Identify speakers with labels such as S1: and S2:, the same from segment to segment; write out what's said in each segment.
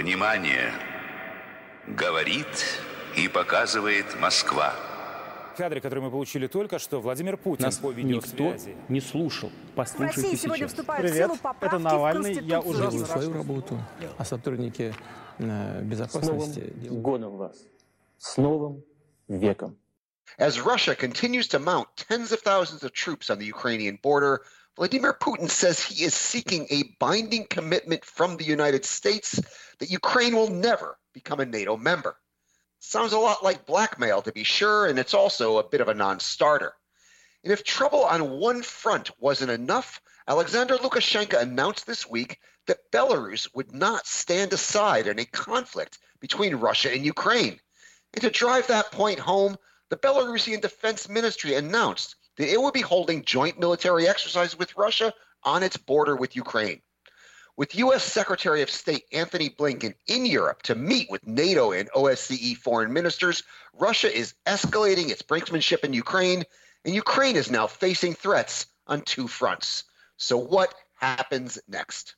S1: Внимание! Говорит и показывает Москва.
S2: В кадре, который мы получили только что, Владимир Путин
S3: Нас
S2: по
S3: никто не слушал.
S4: В
S3: Послушайте
S4: России сегодня
S3: сейчас.
S4: вступают в
S5: Привет,
S4: силу поправки
S5: это Навальный.
S4: в
S5: Я уже
S3: Делаю свою работу, а сотрудники э, безопасности делают
S6: годом вас. С Новым веком.
S7: As Russia continues to mount tens of thousands of troops on the Ukrainian border, Vladimir Putin says he is seeking a binding commitment from the United States that Ukraine will never become a NATO member. Sounds a lot like blackmail, to be sure, and it's also a bit of a non starter. And if trouble on one front wasn't enough, Alexander Lukashenko announced this week that Belarus would not stand aside in a conflict between Russia and Ukraine. And to drive that point home, the Belarusian Defense Ministry announced it would be holding joint military exercises with Russia on its border with Ukraine. With U.S. Secretary of State Anthony Blinken in Europe to meet with NATO and OSCE foreign ministers, Russia is escalating its brinksmanship in Ukraine, and Ukraine is now facing threats on two fronts. So, what happens next?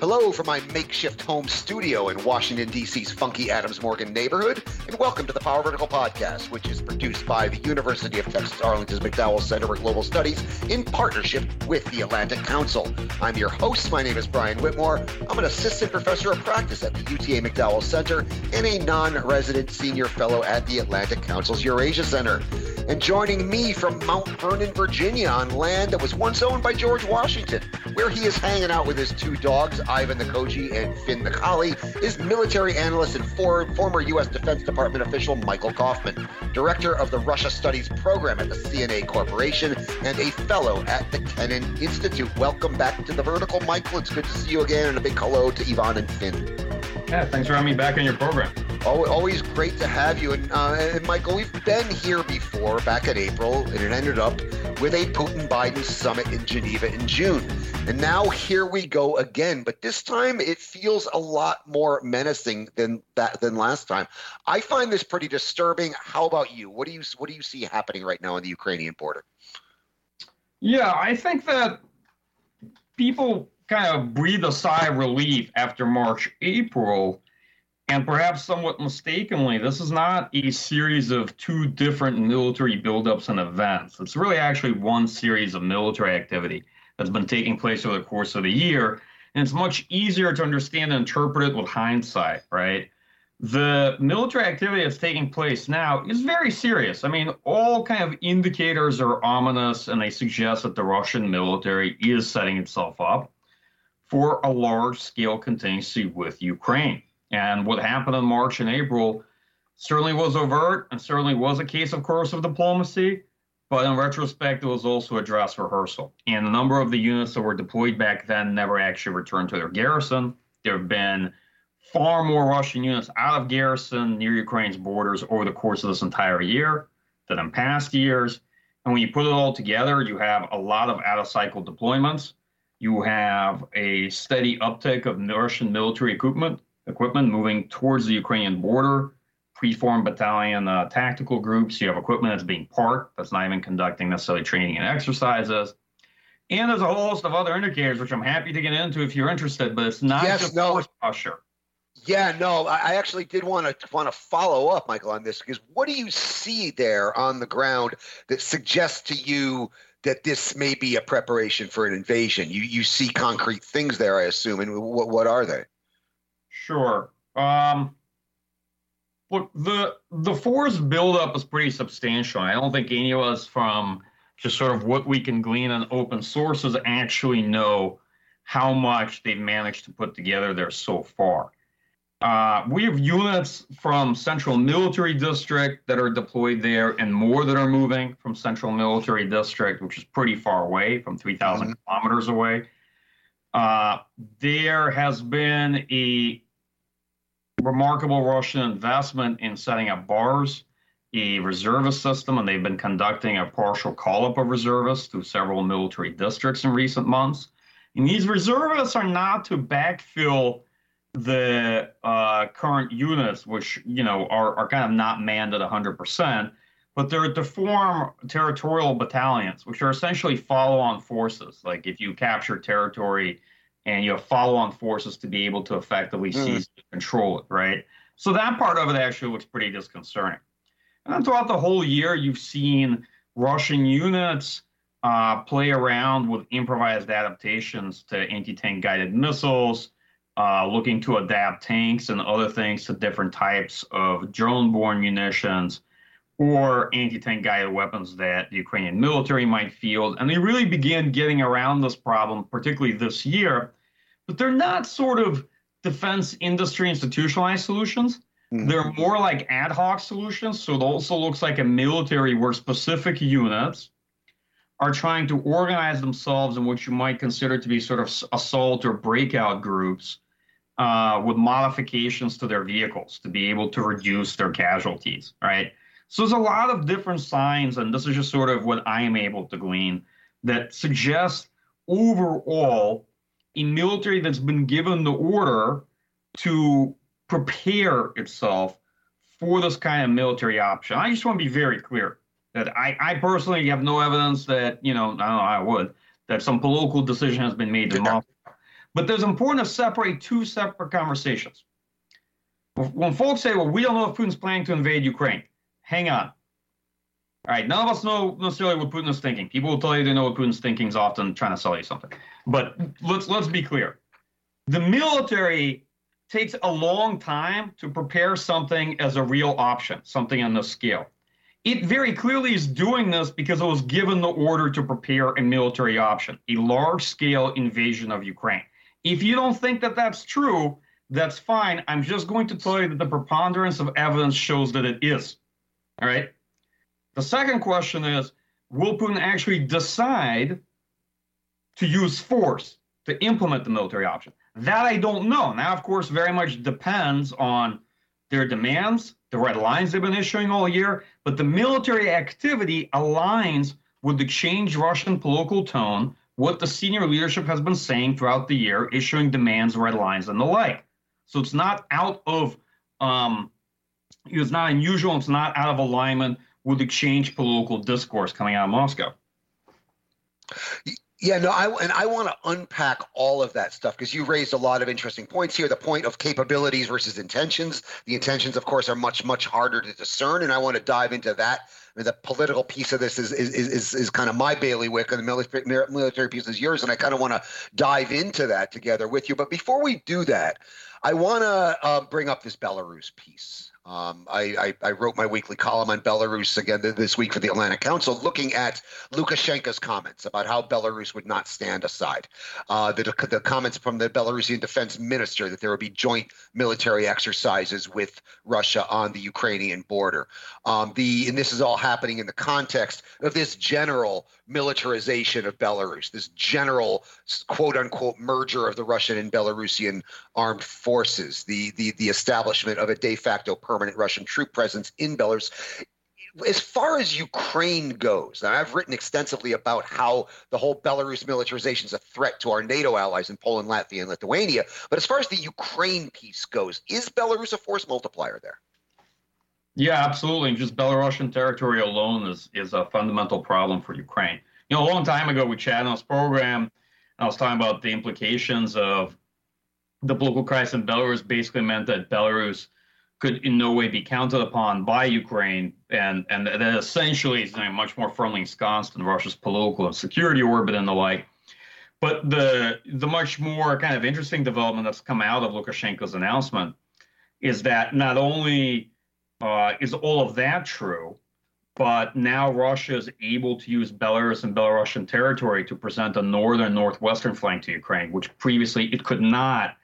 S7: Hello from my makeshift home studio in Washington, D.C.'s funky Adams Morgan neighborhood, and welcome to the Power Vertical Podcast, which is produced by the University of Texas Arlington's McDowell Center for Global Studies in partnership with the Atlantic Council. I'm your host. My name is Brian Whitmore. I'm an assistant professor of practice at the UTA McDowell Center and a non resident senior fellow at the Atlantic Council's Eurasia Center. And joining me from Mount Vernon, Virginia, on land that was once owned by George Washington, where he is hanging out with his two dogs, Ivan the Corgi and Finn the Collie, is military analyst and for, former U.S. Defense Department official Michael Kofman, director of the Russia Studies program at the CNA Corporation, and a fellow at the Kennan Institute. Welcome back to the Vertical, Michael. It's good to see you again, and a big hello to Ivan and Finn.
S8: Yeah, thanks for having me back on your program.
S7: Always great to have you. And, uh, and Michael, we've been here before, back in April, and it ended up with a Putin Biden summit in Geneva in June. And now here we go again. But this time it feels a lot more menacing than that than last time. I find this pretty disturbing. How about you? What do you what do you see happening right now on the Ukrainian border?
S8: Yeah, I think that people kind of breathe a sigh of relief after March, April, and perhaps somewhat mistakenly, this is not a series of two different military buildups and events. It's really actually one series of military activity that's been taking place over the course of the year. And it's much easier to understand and interpret it with hindsight, right? The military activity that's taking place now is very serious. I mean, all kind of indicators are ominous and they suggest that the Russian military is setting itself up for a large scale contingency with Ukraine. And what happened in March and April certainly was overt and certainly was a case of coercive diplomacy. But in retrospect, it was also a dress rehearsal. And a number of the units that were deployed back then never actually returned to their garrison. There have been far more Russian units out of garrison near Ukraine's borders over the course of this entire year than in past years. And when you put it all together, you have a lot of out of cycle deployments. You have a steady uptick of Russian military equipment equipment moving towards the Ukrainian border, preformed battalion uh, tactical groups. You have equipment that's being parked, that's not even conducting necessarily training and exercises. And there's a whole host of other indicators, which I'm happy to get into if you're interested, but it's not
S7: Yes,
S8: just
S7: no.
S8: force pressure.
S7: Yeah, no, I I actually did want to want to follow up, Michael, on this because what do you see there on the ground that suggests to you that this may be a preparation for an invasion? You you see concrete things there, I assume, and what what are they?
S8: Sure. Um, look, the the force buildup is pretty substantial. I don't think any of us, from just sort of what we can glean on open sources, actually know how much they've managed to put together there so far. Uh, we have units from Central Military District that are deployed there, and more that are moving from Central Military District, which is pretty far away, from 3,000 kilometers away. Uh, there has been a remarkable Russian investment in setting up BARS, a reservist system, and they've been conducting a partial call up of reservists to several military districts in recent months. And these reservists are not to backfill the uh, current units, which you know are, are kind of not manned at 100%, but they're to form territorial battalions, which are essentially follow-on forces. Like if you capture territory and you have follow-on forces to be able to effectively mm. seize and control it, right? So that part of it actually looks pretty disconcerting. And then throughout the whole year, you've seen Russian units uh, play around with improvised adaptations to anti-tank guided missiles, uh, looking to adapt tanks and other things to different types of drone-borne munitions or anti-tank guided weapons that the Ukrainian military might field. And they really began getting around this problem, particularly this year. But they're not sort of defense industry institutionalized solutions. Mm-hmm. They're more like ad hoc solutions. So it also looks like a military where specific units are trying to organize themselves in what you might consider to be sort of assault or breakout groups uh, with modifications to their vehicles to be able to reduce their casualties, right? So there's a lot of different signs, and this is just sort of what I am able to glean that suggest overall a military that's been given the order to prepare itself for this kind of military option. I just want to be very clear that I, I personally have no evidence that, you know, I don't know, I would, that some political decision has been made in Moscow. But there's important to separate two separate conversations. When folks say, well, we don't know if Putin's planning to invade Ukraine, hang on. All right, none of us know necessarily what Putin is thinking. People will tell you they know what Putin's thinking is often trying to sell you something. But let's let's be clear. The military takes a long time to prepare something as a real option, something on this scale. It very clearly is doing this because it was given the order to prepare a military option, a large scale invasion of Ukraine. If you don't think that that's true, that's fine. I'm just going to tell you that the preponderance of evidence shows that it is. All right. The second question is Will Putin actually decide to use force to implement the military option? That I don't know. Now, of course, very much depends on their demands, the red lines they've been issuing all year, but the military activity aligns with the changed Russian political tone, what the senior leadership has been saying throughout the year, issuing demands, red lines, and the like. So it's not out of, um, it's not unusual, it's not out of alignment with the changed political discourse coming out of Moscow.
S7: Yeah, no, I and I want to unpack all of that stuff because you raised a lot of interesting points here. The point of capabilities versus intentions. The intentions, of course, are much much harder to discern, and I want to dive into that. I mean, the political piece of this is is is, is kind of my bailiwick, and the military military piece is yours, and I kind of want to dive into that together with you. But before we do that, I want to uh, bring up this Belarus piece. Um, I, I, I, wrote my weekly column on Belarus again this week for the Atlantic Council, looking at Lukashenko's comments about how Belarus would not stand aside. Uh, the, the comments from the Belarusian defense minister that there would be joint military exercises with Russia on the Ukrainian border. Um, the and this is all happening in the context of this general militarization of Belarus, this general quote unquote merger of the Russian and Belarusian armed forces, the the the establishment of a de facto permanent Russian troop presence in Belarus. As far as Ukraine goes, now I've written extensively about how the whole Belarus militarization is a threat to our NATO allies in Poland, Latvia, and Lithuania. But as far as the Ukraine piece goes, is Belarus a force multiplier there?
S8: Yeah, absolutely. Just Belarusian territory alone is is a fundamental problem for Ukraine. You know, a long time ago we chatted on this program. And I was talking about the implications of the political crisis in Belarus. Basically, meant that Belarus could in no way be counted upon by Ukraine, and and that essentially is much more firmly ensconced in Russia's political and security orbit and the like. But the the much more kind of interesting development that's come out of Lukashenko's announcement is that not only uh, is all of that true? But now Russia is able to use Belarus and Belarusian territory to present a northern northwestern flank to Ukraine, which previously it could not.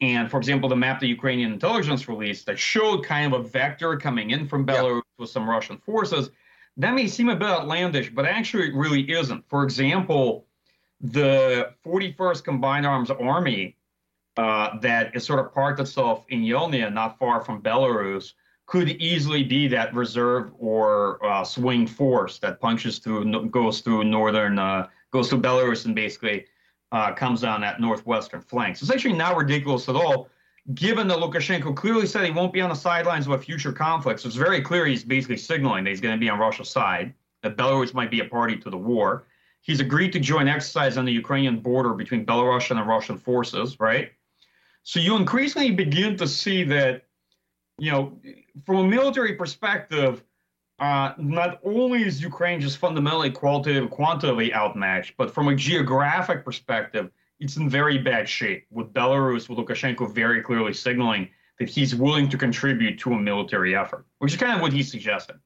S8: And for example, the map the Ukrainian intelligence released that showed kind of a vector coming in from Belarus yep. with some Russian forces. That may seem a bit outlandish, but actually it really isn't. For example, the 41st Combined Arms Army uh, that is sort of parked itself in Yelnya, not far from Belarus, could easily be that reserve or uh, swing force that punches through, goes through northern, uh, goes through Belarus and basically uh, comes on that northwestern flank. So it's actually not ridiculous at all, given that Lukashenko clearly said he won't be on the sidelines of a future conflict. So it's very clear he's basically signaling that he's going to be on Russia's side, that Belarus might be a party to the war. He's agreed to join exercise on the Ukrainian border between Belarusian and Russian forces, right? So you increasingly begin to see that, you know, from a military perspective, uh, not only is Ukraine just fundamentally qualitative, quantitatively outmatched, but from a geographic perspective, it's in very bad shape. With Belarus, with Lukashenko very clearly signaling that he's willing to contribute to a military effort, which is kind of what he's suggesting.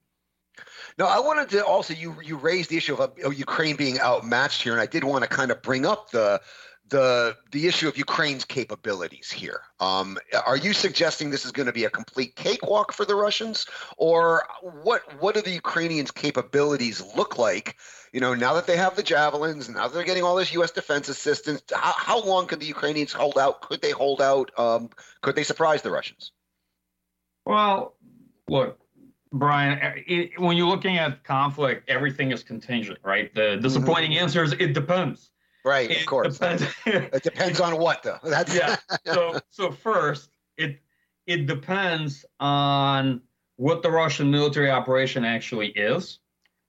S7: No, I wanted to also you you raised the issue of Ukraine being outmatched here, and I did want to kind of bring up the the the issue of Ukraine's capabilities here. Um, are you suggesting this is going to be a complete cakewalk for the Russians, or what? What do the Ukrainians' capabilities look like? You know, now that they have the javelins, now that they're getting all this U.S. defense assistance, how, how long could the Ukrainians hold out? Could they hold out? Um, could they surprise the Russians?
S8: Well, look, Brian, it, when you're looking at conflict, everything is contingent, right? The disappointing mm-hmm. answer is it depends.
S7: Right, it of course. Depends. it depends on what, though.
S8: That's yeah. So, so first, it it depends on what the Russian military operation actually is.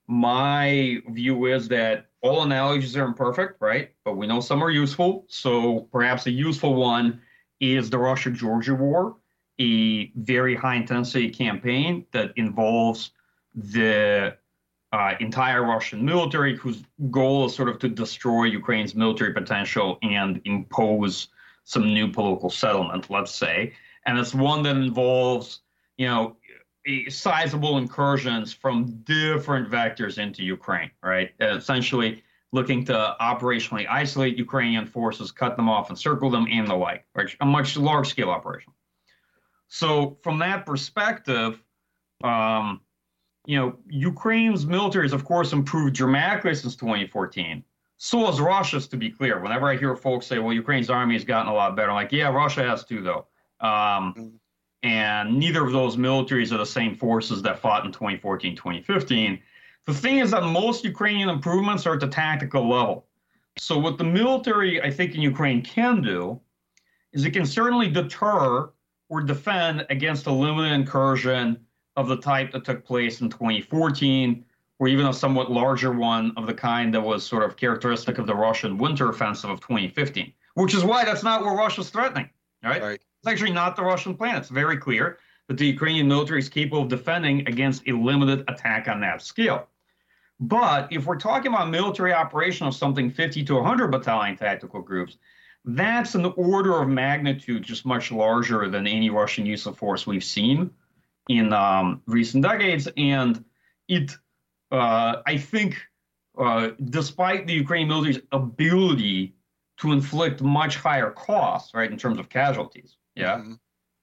S8: My view is that all analogies are imperfect, right? But we know some are useful. So perhaps a useful one is the Russia Georgia War a very high intensity campaign that involves the uh, entire Russian military, whose goal is sort of to destroy Ukraine's military potential and impose some new political settlement, let's say. And it's one that involves, you know, sizable incursions from different vectors into Ukraine, right? Uh, essentially looking to operationally isolate Ukrainian forces, cut them off, encircle them, and the like, right? A much large scale operation. So from that perspective, um, you know, Ukraine's military has, of course, improved dramatically since 2014. So has Russia's, to be clear. Whenever I hear folks say, well, Ukraine's army has gotten a lot better, I'm like, yeah, Russia has too, though. Um, mm-hmm. and neither of those militaries are the same forces that fought in 2014, 2015. The thing is that most Ukrainian improvements are at the tactical level. So, what the military, I think, in Ukraine can do is it can certainly deter or defend against a limited incursion of the type that took place in 2014, or even a somewhat larger one of the kind that was sort of characteristic of the Russian winter offensive of 2015, which is why that's not what Russia's threatening, right? right. It's actually not the Russian plan. It's very clear that the Ukrainian military is capable of defending against a limited attack on that scale. But if we're talking about military operation of something 50 to 100 battalion tactical groups, that's an order of magnitude just much larger than any Russian use of force we've seen in um, recent decades. And it, uh, I think, uh, despite the Ukrainian military's ability to inflict much higher costs, right, in terms of casualties, yeah. Mm-hmm.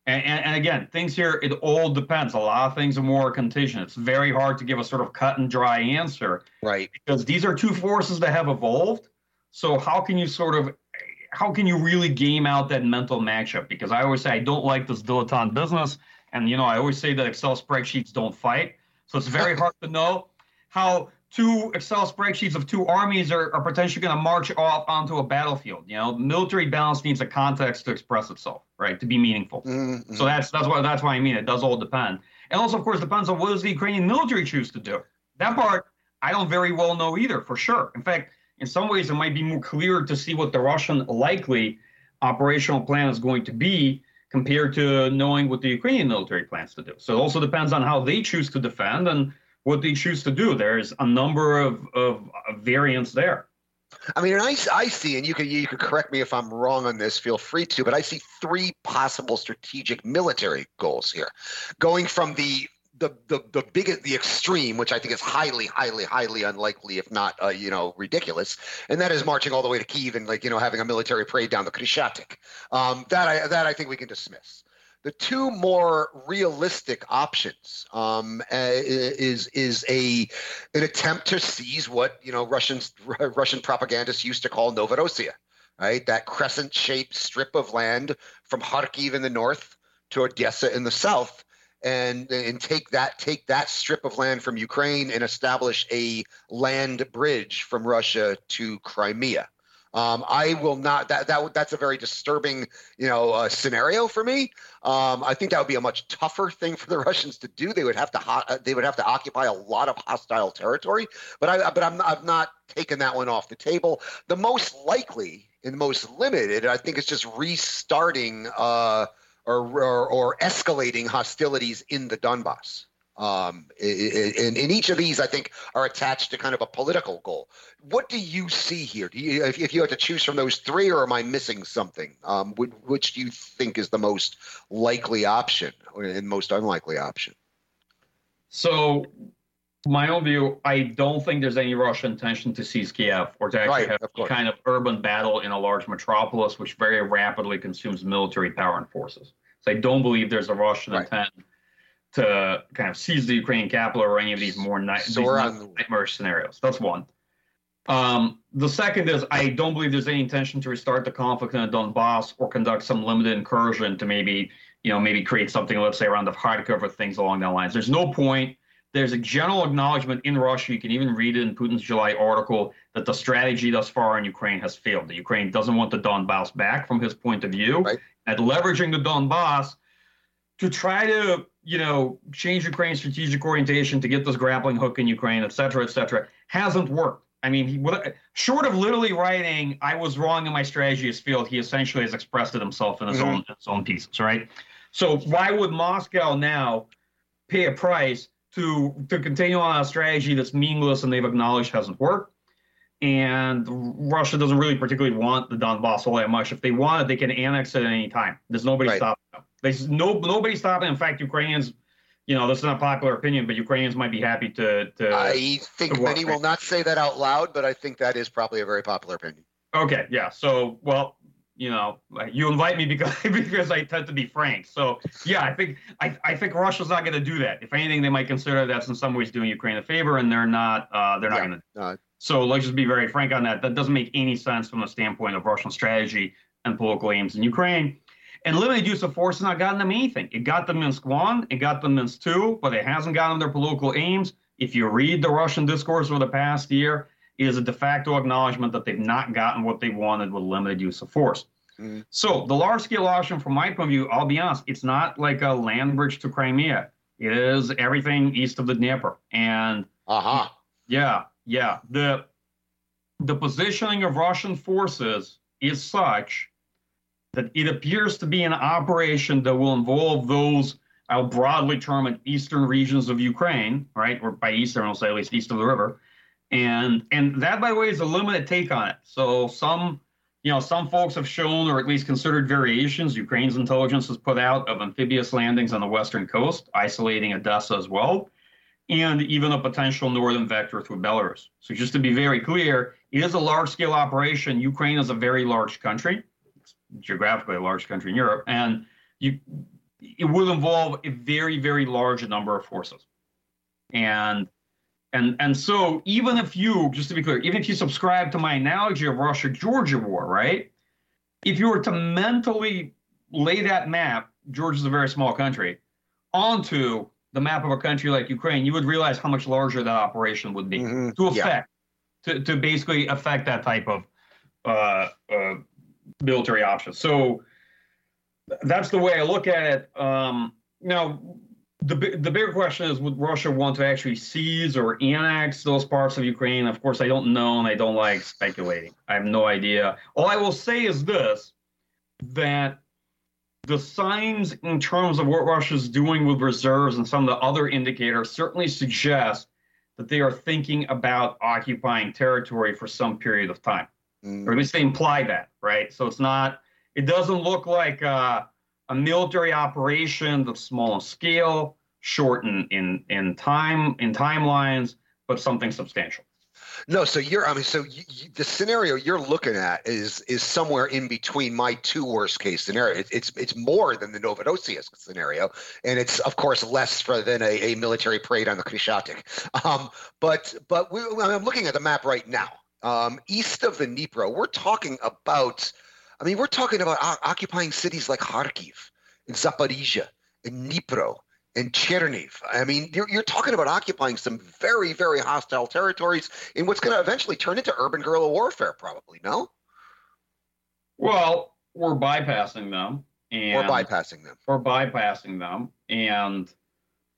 S8: And, and, and, again, things here, it all depends. A lot of things are more contingent. It's very hard to give a sort of cut and dry answer.
S7: Right.
S8: Because these are two forces that have evolved. So, how can you sort of how can you really game out that mental matchup? Because I always say I don't like this dilettante business, and you know I always say that Excel spreadsheets don't fight. So it's very hard to know how two Excel spreadsheets of two armies are, are potentially going to march off onto a battlefield. You know, military balance needs a context to express itself, right? To be meaningful. Mm-hmm. So that's that's why that's why I mean it does all depend, and also of course depends on what does the Ukrainian military choose to do. That part I don't very well know either, for sure. In fact, in some ways, it might be more clear to see what the Russian likely operational plan is going to be compared to knowing what the Ukrainian military plans to do. So it also depends on how they choose to defend and what they choose to do. There's a number of, of variants there.
S7: I mean, I, I see, and you can you can correct me if I'm wrong on this. Feel free to, but I see three possible strategic military goals here, going from the the the the biggest the extreme, which I think is highly, highly, highly unlikely, if not uh, you know ridiculous, and that is marching all the way to Kiev and like you know having a military parade down the Khreshchatyk. Um, that I that I think we can dismiss. The two more realistic options um, uh, is is a an attempt to seize what you know Russians Russian propagandists used to call Novorossiya, right? That crescent-shaped strip of land from Kharkiv in the north to Odessa in the south and and take that take that strip of land from Ukraine and establish a land bridge from Russia to Crimea. Um, I will not. That that that's a very disturbing, you know, uh, scenario for me. Um, I think that would be a much tougher thing for the Russians to do. They would have to ho- uh, they would have to occupy a lot of hostile territory. But I but I'm I've not taken that one off the table. The most likely and most limited, I think, is just restarting uh, or, or or escalating hostilities in the Donbass. Um, and, and each of these, I think, are attached to kind of a political goal. What do you see here? You, if, if you had to choose from those three, or am I missing something? Um, which, which do you think is the most likely option and most unlikely option?
S8: So, my own view, I don't think there's any Russian intention to seize Kiev or to actually
S7: Right,
S8: have
S7: of course.
S8: kind of urban battle in a large metropolis, which very rapidly consumes military power and forces. So I don't believe there's a Russian
S7: Right.
S8: intent to kind of seize the Ukrainian capital or any of these more ni-
S7: So
S8: these
S7: we're
S8: more
S7: on-
S8: nightmare scenarios. That's one. Um, the second is I don't believe there's any intention to restart the conflict in the Donbass or conduct some limited incursion to maybe, you know, maybe create something, let's say, around the Kharkov or things along that lines. There's no point. There's a general acknowledgement in Russia. You can even read it in Putin's July article that the strategy thus far in Ukraine has failed. That Ukraine doesn't want the Donbass back from his point of view.
S7: Right.
S8: At leveraging the Donbass to try to, you know, change Ukraine's strategic orientation to get this grappling hook in Ukraine, et cetera, et cetera, hasn't worked. I mean, he, short of literally writing, "I was wrong in my strategy has failed," he essentially has expressed it himself in his
S7: Mhm.
S8: own his own pieces, right? So why would Moscow now pay a price to to continue on a strategy that's meaningless and they've acknowledged hasn't worked? And Russia doesn't really particularly want the Donbass all that much. If they want it, they can annex it at any time. There's nobody
S7: Right.
S8: stopping them. There's no nobody stopping. In fact, Ukrainians, you know, this is not popular opinion, but Ukrainians might be happy to to.
S7: I think
S8: to
S7: many will not say that out loud, but I think that is probably a very popular opinion.
S8: Okay, yeah. So, well, you know, like, you invite me because because I tend to be frank. So, yeah, I think I, I think Russia's not going to do that. If anything, they might consider that's in some ways doing Ukraine a favor, and they're not. Uh, they're not
S7: Yeah.
S8: going to.
S7: Uh,
S8: So let's just be very frank on that. That doesn't make any sense from the standpoint of Russian strategy and political aims in Ukraine. And limited use of force has not gotten them anything. It got them Minsk one, it got them Minsk two, but it hasn't gotten them their political aims. If you read the Russian discourse over the past year, is a de facto acknowledgement that they've not gotten what they wanted with limited use of force.
S7: Mhm.
S8: So the large scale option, from my point of view, I'll be honest, it's not like a land bridge to Crimea. It is everything east of the Dnieper. And
S7: uh-huh.
S8: yeah, yeah. The the positioning of Russian forces is such that it appears to be an operation that will involve those I'll broadly term it eastern regions of Ukraine, right? Or by eastern, I'll say at least east of the river. And and that by the way is a limited take on it. So some you know, some folks have shown or at least considered variations Ukraine's intelligence has put out of amphibious landings on the western coast, isolating Odessa as well and even a potential northern vector through Belarus. So just to be very clear, it is a large-scale operation. Ukraine is a very large country, it's geographically a large country in Europe, and you, it will involve a very, very large number of forces. And and and so even if you, just to be clear, even if you subscribe to my analogy of Russia-Georgia war, right? If you were to mentally lay that map, Georgia's a very small country, onto the map of a country like Ukraine, you would realize how much larger that operation would be
S7: Mhm.
S8: to
S7: Yeah.
S8: affect, to, to basically affect that type of uh, uh, military option. So that's the way I look at it. Um, now, the the bigger question is: Would Russia want to actually seize or annex those parts of Ukraine? Of course, I don't know, and I don't like speculating. I have no idea. All I will say is this: that the signs in terms of what Russia's doing with reserves and some of the other indicators certainly suggest that they are thinking about occupying territory for some period of time,
S7: Mm.
S8: or at least they imply that, right? So it's not, it doesn't look like uh, a military operation that's small in scale, short in, in, time, in timelines, but something substantial.
S7: No, so you're. I mean, so you, you, the scenario you're looking at is is somewhere in between my two worst case scenarios. It, it's it's more than the Novorossiya scenario, and it's of course less for than a, a military parade on the Khreshchatyk. Um, but but we, I'm looking at the map right now. Um, east of the Dnipro, we're talking about. I mean, we're talking about o- occupying cities like Kharkiv and Zaporizhia and Dnipro and Cherniv. I mean, you're, you're talking about occupying some very, very hostile territories in what's going to eventually turn into urban guerrilla warfare, probably. No?
S8: Well, we're bypassing them, and
S7: Or bypassing them.
S8: or bypassing them. And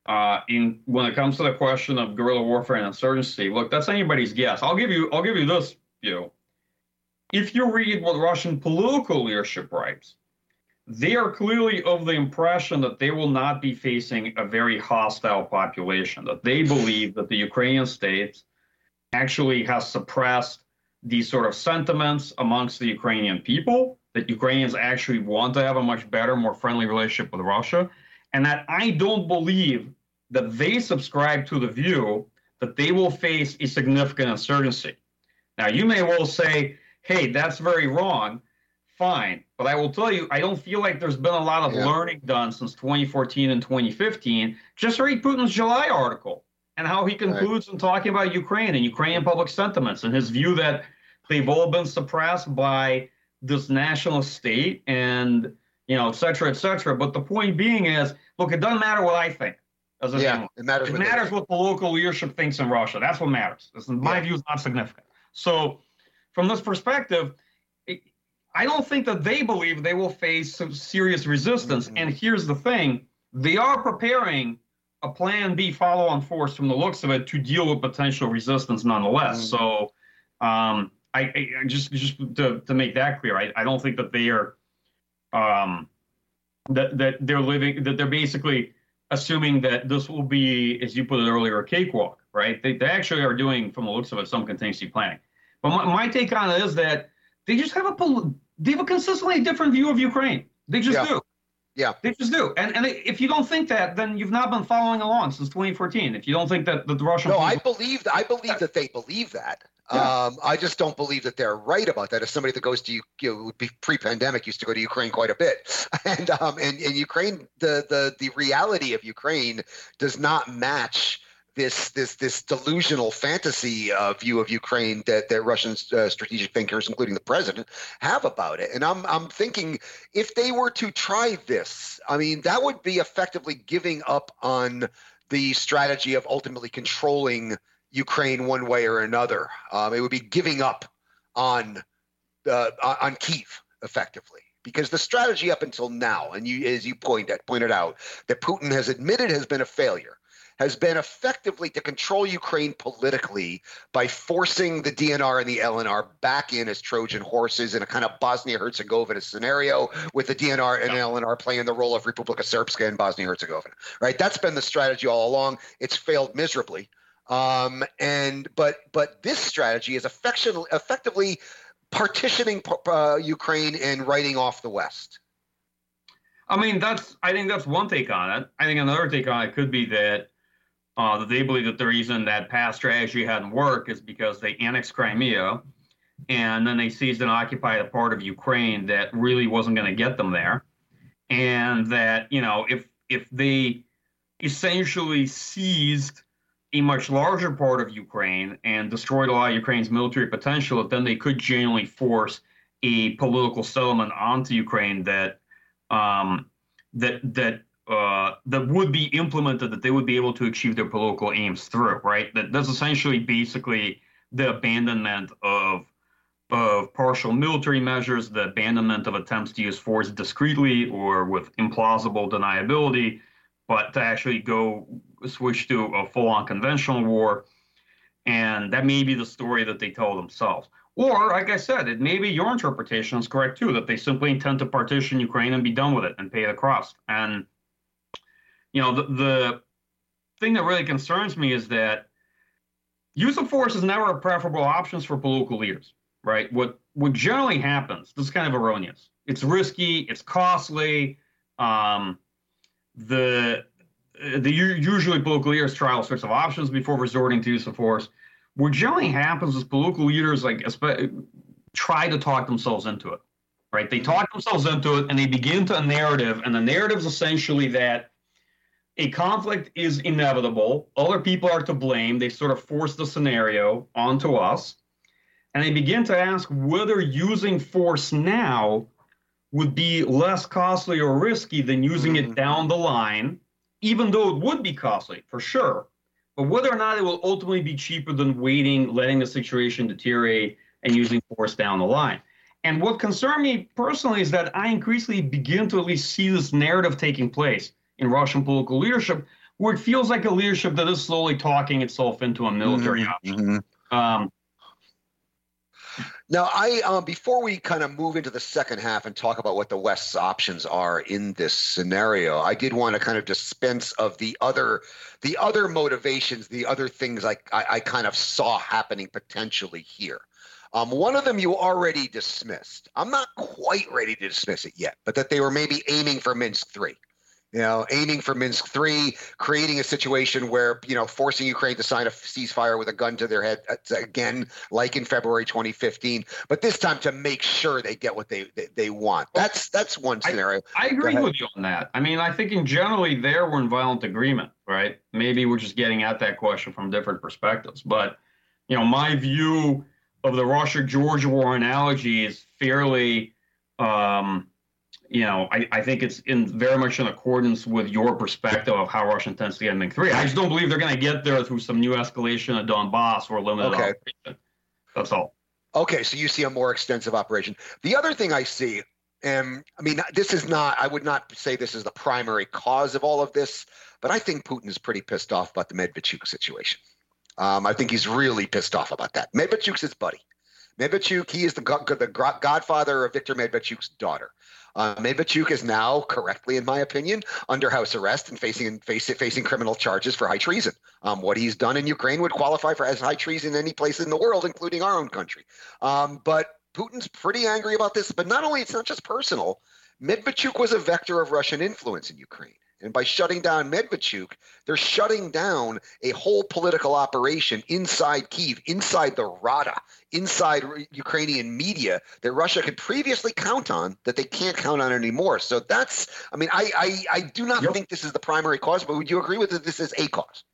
S8: uh, in when it comes to the question of guerrilla warfare and insurgency, look, that's anybody's guess. I'll give you I'll give you this view. If you read what Russian political leadership writes, they are clearly of the impression that they will not be facing a very hostile population. That they believe that the Ukrainian state actually has suppressed these sort of sentiments amongst the Ukrainian people, that Ukrainians actually want to have a much better, more friendly relationship with Russia, and that I don't believe that they subscribe to the view that they will face a significant insurgency. Now, you may well say, hey, that's very wrong. Fine. But I will tell you, I don't feel like there's been a lot of
S7: Yeah.
S8: learning done since 2014 and 2015. Just read Putin's July article and how he concludes in talking about Ukraine and Ukrainian public sentiments and his view that they've all been suppressed by this national state and, you know, et cetera, et cetera. But the point being is, look, it doesn't matter what I think as a
S7: Yeah,
S8: journalist.
S7: it matters.
S8: It
S7: what
S8: matters what the local leadership thinks in Russia. That's what matters. This, in my
S7: Yeah.
S8: view, is not significant. So, from this perspective, I don't think that they believe they will face some serious resistance.
S7: Mhm.
S8: And here's the thing: they are preparing a Plan B follow-on force from the looks of it to deal with potential resistance, nonetheless.
S7: Mhm.
S8: So, um, I, I I just just to, to make that clear, I, I don't think that they are um, that that they're living that they're basically assuming that this will be, as you put it earlier, a cakewalk, right? They, they actually are doing, from the looks of it, some contingency planning. But my, my take on it is that they just have a they have a consistently different view of Ukraine. They just
S7: Yeah.
S8: do.
S7: Yeah.
S8: They just do. And and if you don't think that, then you've not been following along since 2014. If you don't think that, that the Russian
S7: No, I
S8: people-
S7: believe I believe that they believe that.
S8: Yeah.
S7: Um, I just don't believe that they're right about that. As somebody that goes to you know, be- pre-pandemic used to go to Ukraine quite a bit, and um, and, and Ukraine, the the the reality of Ukraine does not match this this this delusional fantasy uh, view of Ukraine that that Russian uh, strategic thinkers, including the president, have about it. And I'm I'm thinking if they were to try this, I mean that would be effectively giving up on the strategy of ultimately controlling Ukraine one way or another. Um, it would be giving up on uh, on Kiev effectively because the strategy up until now, and you as you pointed pointed out, that Putin has admitted has been a failure. Has been effectively to control Ukraine politically by forcing the DNR and the LNR back in as Trojan horses in a kind of Bosnia Herzegovina scenario, with the DNR and LNR playing the role of Republika Srpska in Bosnia Herzegovina. Right, that's been the strategy all along. It's failed miserably. Um, and but but this strategy is effectively partitioning uh, Ukraine and writing off the West.
S8: I mean, that's. I think that's one take on it. I think another take on it could be that uh, they believe that the reason that past strategy hadn't worked is because they annexed Crimea, and then they seized and occupied a part of Ukraine that really wasn't going to get them there, and that you know if if they essentially seized a much larger part of Ukraine and destroyed a lot of Ukraine's military potential, then they could genuinely force a political settlement onto Ukraine that um, that that uh, that would be implemented, that they would be able to achieve their political aims through. Right. That that's essentially basically the abandonment of of partial military measures, the abandonment of attempts to use force discreetly or with implausible deniability, but to actually go switch to a full-on conventional war. And that may be the story that they tell themselves. Or, like I said, it may be your interpretation is correct too, that they simply intend to partition Ukraine and be done with it and pay the cost. And you know, the, the thing that really concerns me is that use of force is never a preferable option for political leaders, right? What what generally happens, this is kind of erroneous. It's risky, it's costly. Um, the the usually political leaders try all sorts of options before resorting to use of force. What generally happens is political leaders like try to talk themselves into it, right? They talk themselves into it and they begin to a narrative, and the narrative is essentially that a conflict is inevitable. Other people are to blame. They sort of force the scenario onto us, and they begin to ask whether using force now would be less costly or risky than using it mm-hmm. down the line even though it would be costly for sure, but whether or not it will ultimately be cheaper than waiting, letting the situation deteriorate, and using force down the line. And what concerned me personally is that I increasingly begin to at least see this narrative taking place in Russian political leadership, where it feels like a leadership that is slowly talking itself into a military
S7: Mhm,
S8: option.
S7: mhm.
S8: Um,
S7: Now, I um, before we kind of move into the second half and talk about what the West's options are in this scenario, I did want to kind of dispense of the other, the other motivations, the other things I I, I kind of saw happening potentially here. Um, one of them you already dismissed. I'm not quite ready to dismiss it yet, but that they were maybe aiming for Minsk three. You know, aiming for Minsk three, creating a situation where you know forcing Ukraine to sign a ceasefire with a gun to their head uh, again, like in February 2015, but this time to make sure they get what they they, they want. That's that's one scenario.
S8: I agree with you on that. I mean, I think in generally there we're in violent agreement, right? Maybe we're just getting at that question from different perspectives. But you know, my view of the Russia Georgia war analogy is fairly um, you know, I, I think it's in very much in accordance with your perspective of how Russia intends to get Minsk three. I just don't believe they're going to get there through some new escalation of Donbass or limited
S7: Okay.
S8: operation. That's all.
S7: Okay, so you see a more extensive operation. The other thing I see, and I mean, this is not, I would not say this is the primary cause of all of this, but I think Putin is pretty pissed off about the Medvedchuk situation. Um, I think he's really pissed off about that. Medvedchuk's his buddy. Medvedchuk, he is the, the godfather of Viktor Medvedchuk's daughter. Uh, Medvedchuk is now, correctly in my opinion, under house arrest and facing face, facing criminal charges for high treason. Um, what he's done in Ukraine would qualify for as high treason any place in the world, including our own country. Um, but Putin's pretty angry about this. But not only it's not just personal. Medvedchuk was a vector of Russian influence in Ukraine. And by shutting down Medvedchuk, they're shutting down a whole political operation inside Kiev, inside the Rada, inside Ukrainian media that Russia could previously count on that they can't count on anymore. So that's, I mean, I I, I do not
S8: Yep.
S7: think this is the primary cause, but would you agree with that This is a cause.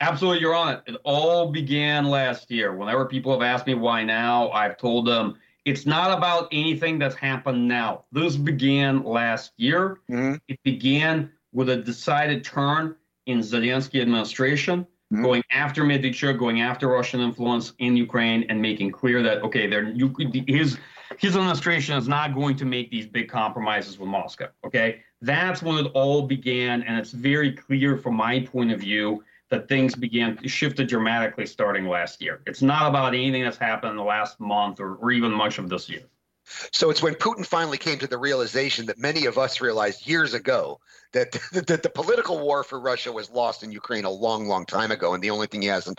S8: Absolutely, you're on it. It all began last year. Whenever people have asked me why now, I've told them it's not about anything that's happened now. This began last year.
S7: Mhm.
S8: It began with a decided turn in Zelensky administration,
S7: Mhm.
S8: going after Medvedchuk, going after Russian influence in Ukraine, and making clear that okay, there you his his administration is not going to make these big compromises with Moscow. Okay, that's when it all began, and it's very clear from my point of view that things began shifted dramatically starting last year. It's not about anything that's happened in the last month or, or even much of this year.
S7: So it's when Putin finally came to the realization that many of us realized years ago that, that the political war for Russia was lost in Ukraine a long, long time ago, and the only thing he has,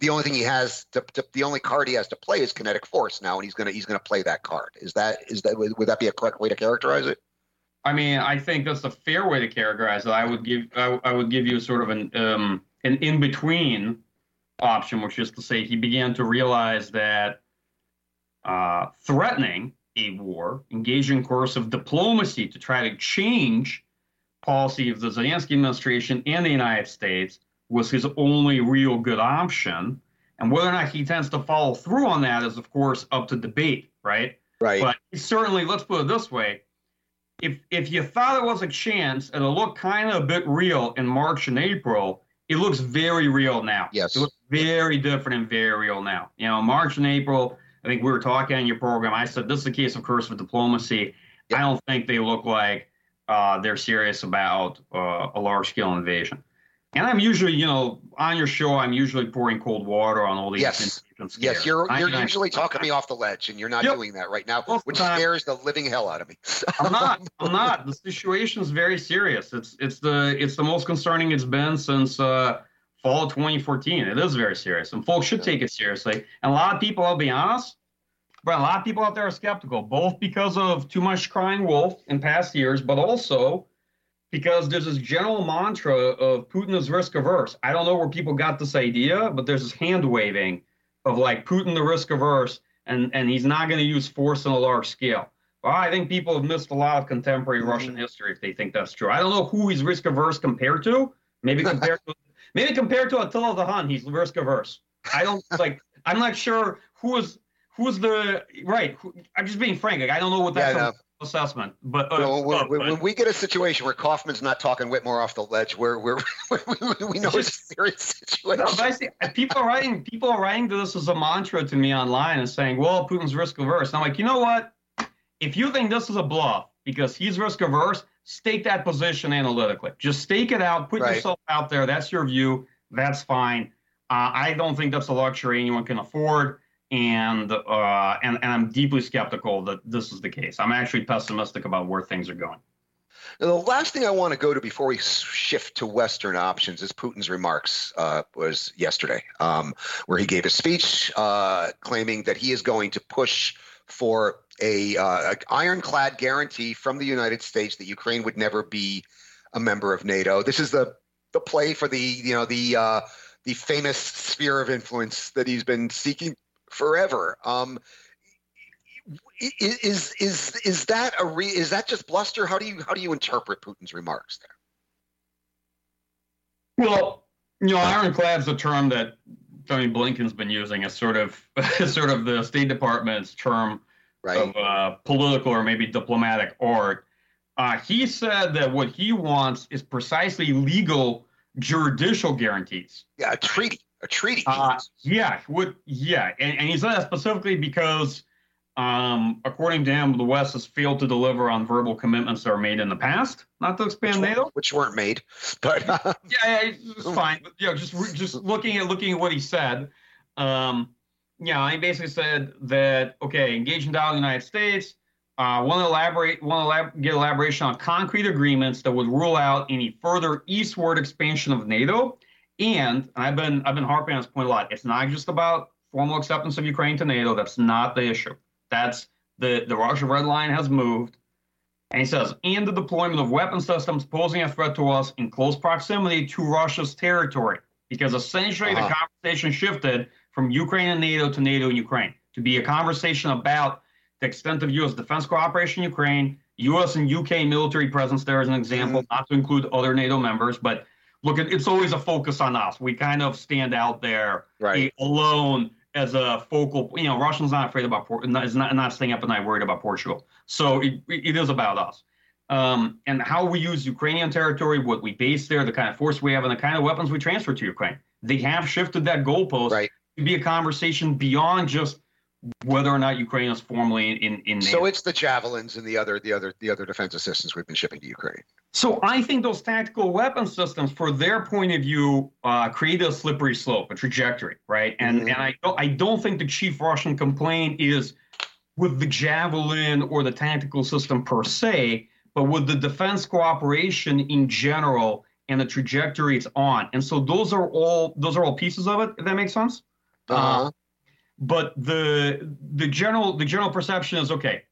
S7: the only thing he has, to, to, the only card he has to play is kinetic force now, and he's gonna he's gonna play that card. Is that is that would that be a correct way to characterize it?
S8: I mean, I think that's a fair way to characterize it. I would give I, I would give you sort of an um, an in between option, which is to say he began to realize that uh, threatening a war, engaging of diplomacy to try to change policy of the Zelensky administration and the United States was his only real good option. And whether or not he tends to follow through on that is, of course, up to debate, right?
S7: Right.
S8: But certainly, let's put it this way: if if you thought it was a chance and it looked kind of a bit real in March and April, it looks very real now.
S7: Yes.
S8: it looks very different and very real now. You know, March and April. I think we were talking on your program. I said this is a case of coercive diplomacy. I don't think they look like uh, they're serious about uh, a large scale invasion. And I'm usually, you know, on your show, I'm usually pouring cold water on all these.
S7: Yes. Yes, you're you're
S8: I-
S7: usually talking me off the ledge, and you're not
S8: Yep.
S7: doing that right now,
S8: Most
S7: which
S8: time.
S7: scares the living hell out of me.
S8: I'm not. I'm not. The situation is very serious. It's it's the it's the most concerning it's been since uh, fall of 2014. It is very serious, and folks should take it seriously. And a lot of people, I'll be honest, but a lot of people out there are skeptical, both because of too much crying wolf in past years, but also because there's this general mantra of Putin is risk averse. I don't know where people got this idea, but there's this hand waving of like Putin the risk averse, and and he's not going to use force on a large scale. Well, I think people have missed a lot of contemporary mm-hmm. Russian history if they think that's true. I don't know who he's risk averse compared to. Maybe compared to maybe compared to Attila the Hun, he's risk averse. I don't like. I'm not sure who is who's the right. Who, I'm just being frank. Like, I don't know what
S7: Yeah,
S8: that's an assessment, but uh,
S7: when,
S8: uh,
S7: when, when we get a situation where Kofman's not talking Whitmore off the ledge, we're, we're, we know it's a serious situation.
S8: No, but I see people are writing people are writing this as a mantra to me online and saying, "Well, Putin's risk averse." And I'm like, you know what? if you think this is a bluff because he's risk averse, stake that position analytically. Just stake it out, put
S7: Right.
S8: yourself out there. That's your view. That's fine. Uh, I don't think that's a luxury anyone can afford, and uh, and and I'm deeply skeptical that this is the case. I'm actually pessimistic about where things are going.
S7: Now, the last thing I want to go to before we shift to Western options is Putin's remarks uh, was yesterday, um, where he gave a speech uh, claiming that he is going to push for a, uh, a ironclad guarantee from the United States that Ukraine would never be a member of NATO. This is the the play for the you know the uh, the famous sphere of influence that he's been seeking forever. Um, is is is that a re, is that just bluster? How do you how do you interpret Putin's remarks there?
S8: Well, you know, ironclad's a term that Tony Blinken's been using as sort of sort of the State Department's term
S7: Right.
S8: of uh, political or maybe diplomatic art. Uh, he said that what he wants is precisely legal judicial guarantees.
S7: yeah, a treaty, a treaty.
S8: Uh, yeah, what? Yeah, and, and he said that specifically because, um, according to him, the West has failed to deliver on verbal commitments that were made in the past, not to expand
S7: which,
S8: NATO.
S7: which weren't made, but
S8: yeah, yeah, it's fine. But you know, just just looking at looking at what he said, um, yeah, he basically said that okay, engage in dialogue in the United States. Uh, want to elaborate, want to elab- get elaboration on concrete agreements that would rule out any further eastward expansion of NATO. And I've been I've been harping on this point a lot. It's not just about formal acceptance of Ukraine to NATO. That's not the issue. That's the the Russia red line has moved. And he says, and the deployment of weapon systems posing a threat to us in close proximity to Russia's territory. Because essentially
S7: Uh-huh.
S8: the conversation shifted from Ukraine and NATO to NATO and Ukraine to be a conversation about the extent of U.S. defense cooperation in Ukraine, U.S. and U.K. military presence there as an example, not to include other NATO members. But look, it's always a focus on us. We kind of stand out there
S7: right.
S8: alone as a focal. You know, Russians not afraid about is not not staying up at night worried about Portugal. So it, it is about us. Um, and how we use Ukrainian territory, what we base there, the kind of force we have, and the kind of weapons we transfer to Ukraine. They have shifted that goalpost
S7: Right.
S8: To be a conversation beyond just whether or not Ukraine is formally in in NATO.
S7: So it's the javelins and the other the other the other defense assistance we've been shipping to Ukraine.
S8: So I think those tactical weapon systems, for their point of view, uh, create a slippery slope, a trajectory, right? And
S7: Mhm.
S8: and I don't I don't think the chief Russian complaint is with the javelin or the tactical system per se, but with the defense cooperation in general and the trajectory it's on. And so those are all those are all pieces of it. If that makes sense.
S7: Uh-huh.
S8: But the the general the general perception is okay.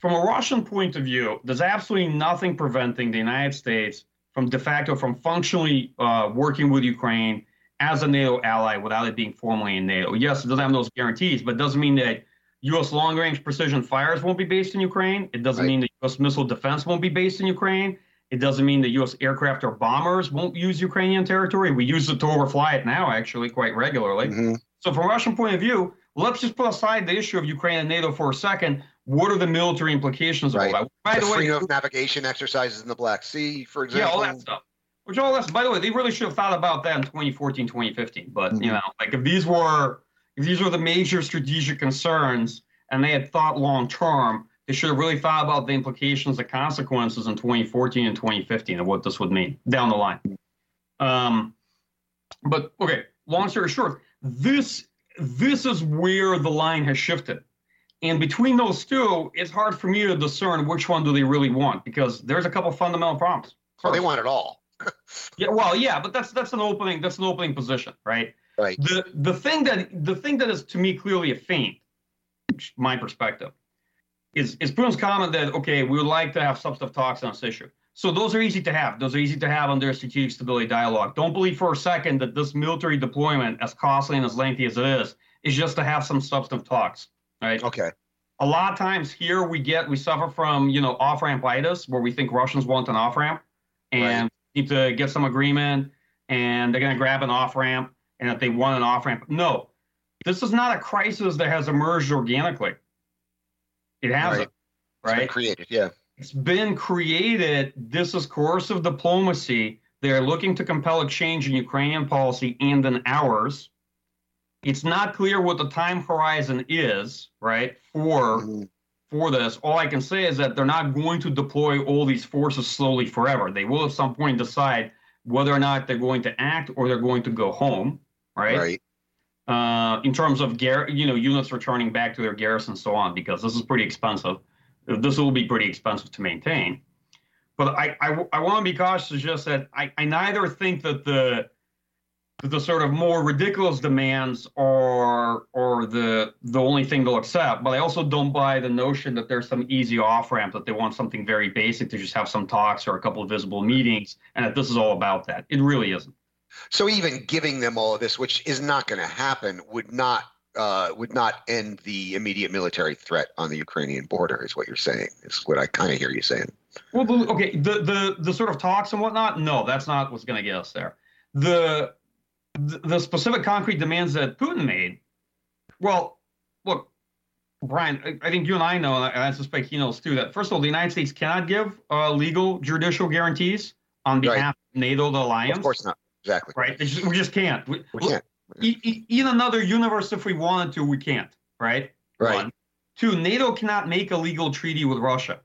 S8: From a Russian point of view, there's absolutely nothing preventing the United States from de facto from functionally uh, working with Ukraine as a NATO ally without it being formally in NATO. Yes, it doesn't have those guarantees, but it doesn't mean that U.S. long-range precision fires won't be based in Ukraine. It doesn't
S7: Right.
S8: mean that U.S. missile defense won't be based in Ukraine. It doesn't mean that U.S. aircraft or bombers won't use Ukrainian territory. We use it to overfly it now, actually, quite regularly.
S7: Mhm.
S8: So, from a Russian point of view, let's just put aside the issue of Ukraine and NATO for a second. What are the military implications of
S7: Right.
S8: all that? By
S7: the
S8: the way,
S7: freedom of navigation exercises in the Black Sea, for
S8: yeah, all that stuff. Which all that's by the way, they really should have thought about that in 2014, 2015. But
S7: Mm-hmm.
S8: you know, like if these were if these were the major strategic concerns and they had thought long term, they should have really thought about the implications, the consequences in 2014 and 2015 of what this would mean down the line. Um, but okay, long story short, this this is where the line has shifted. And between those two, it's hard for me to discern which one do they really want because there's a couple fundamental problems.
S7: Oh, they want it all.
S8: yeah, well, yeah, but that's that's an opening that's an opening position, right?
S7: Right.
S8: The the thing that the thing that is to me clearly a feint, my perspective, is is Putin's comment that okay, we would like to have substantive talks on this issue. So those are easy to have. Those are easy to have under a strategic stability dialogue. Don't believe for a second that this military deployment, as costly and as lengthy as it is, is just to have some substantive talks, right?
S7: Okay.
S8: a lot of times here we get we suffer from you know off rampitis where we think Russians want an off ramp and need to get some agreement and they're going to grab an off ramp and that they want an off ramp. No, this is not a crisis that has emerged organically. It hasn't,
S7: It's been
S8: right?
S7: created. Yeah.
S8: It's been created. This is coercive diplomacy. They're looking to compel a change in Ukrainian policy and in ours. It's not clear what the time horizon is, right, for
S7: Mhm.
S8: for this. All I can say is that they're not going to deploy all these forces slowly forever. They will at some point decide whether or not they're going to act or they're going to go home, right?
S7: Right.
S8: Uh, in terms of gar- you know units returning back to their garrison and so on, because this is pretty expensive. This will be pretty expensive to maintain. But I, I, I want to be cautious just that I, I neither think that the the sort of more ridiculous demands are or the the only thing they'll accept. But I also don't buy the notion that there's some easy off ramp that they want something very basic to just have some talks or a couple of visible meetings, and that this is all about that. It really isn't.
S7: So even giving them all of this, which is not going to happen, would not uh, would not end the immediate military threat on the Ukrainian border, is what you're saying. Is what I kind of hear you saying.
S8: Well, okay, the, the the sort of talks and whatnot. No, that's not what's going to get us there. The the specific concrete demands that Putin made. Well, look, Brian, I think you and I know, and I suspect he knows too, that first of all, the United States cannot give uh, legal judicial guarantees on behalf right. of NATO, the alliance.
S7: Of course not. Exactly.
S8: Right. Just, we just can't. We,
S7: we can't.
S8: In another universe, if we wanted to, we can't. Right.
S7: Right. One.
S8: Two, NATO cannot make a legal treaty with Russia.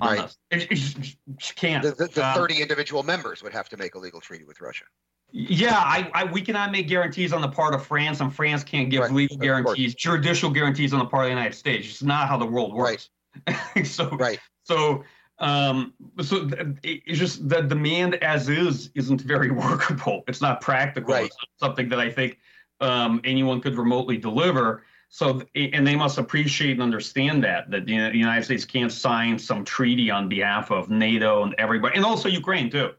S8: On right. It, it just, just can't.
S7: The, the, the um, 30 individual members would have to make a legal treaty with Russia.
S8: Yeah, I, I, we cannot make guarantees on the part of France, and France can't give right. legal guarantees, judicial guarantees on the part of the United States. It's not how the world works. Right. so,
S7: right.
S8: So, um, so it's just the demand as is isn't very workable. It's not practical.
S7: Right.
S8: It's not something that I think um, anyone could remotely deliver. So, and they must appreciate and understand that that the United States can't sign some treaty on behalf of NATO and everybody, and also Ukraine too.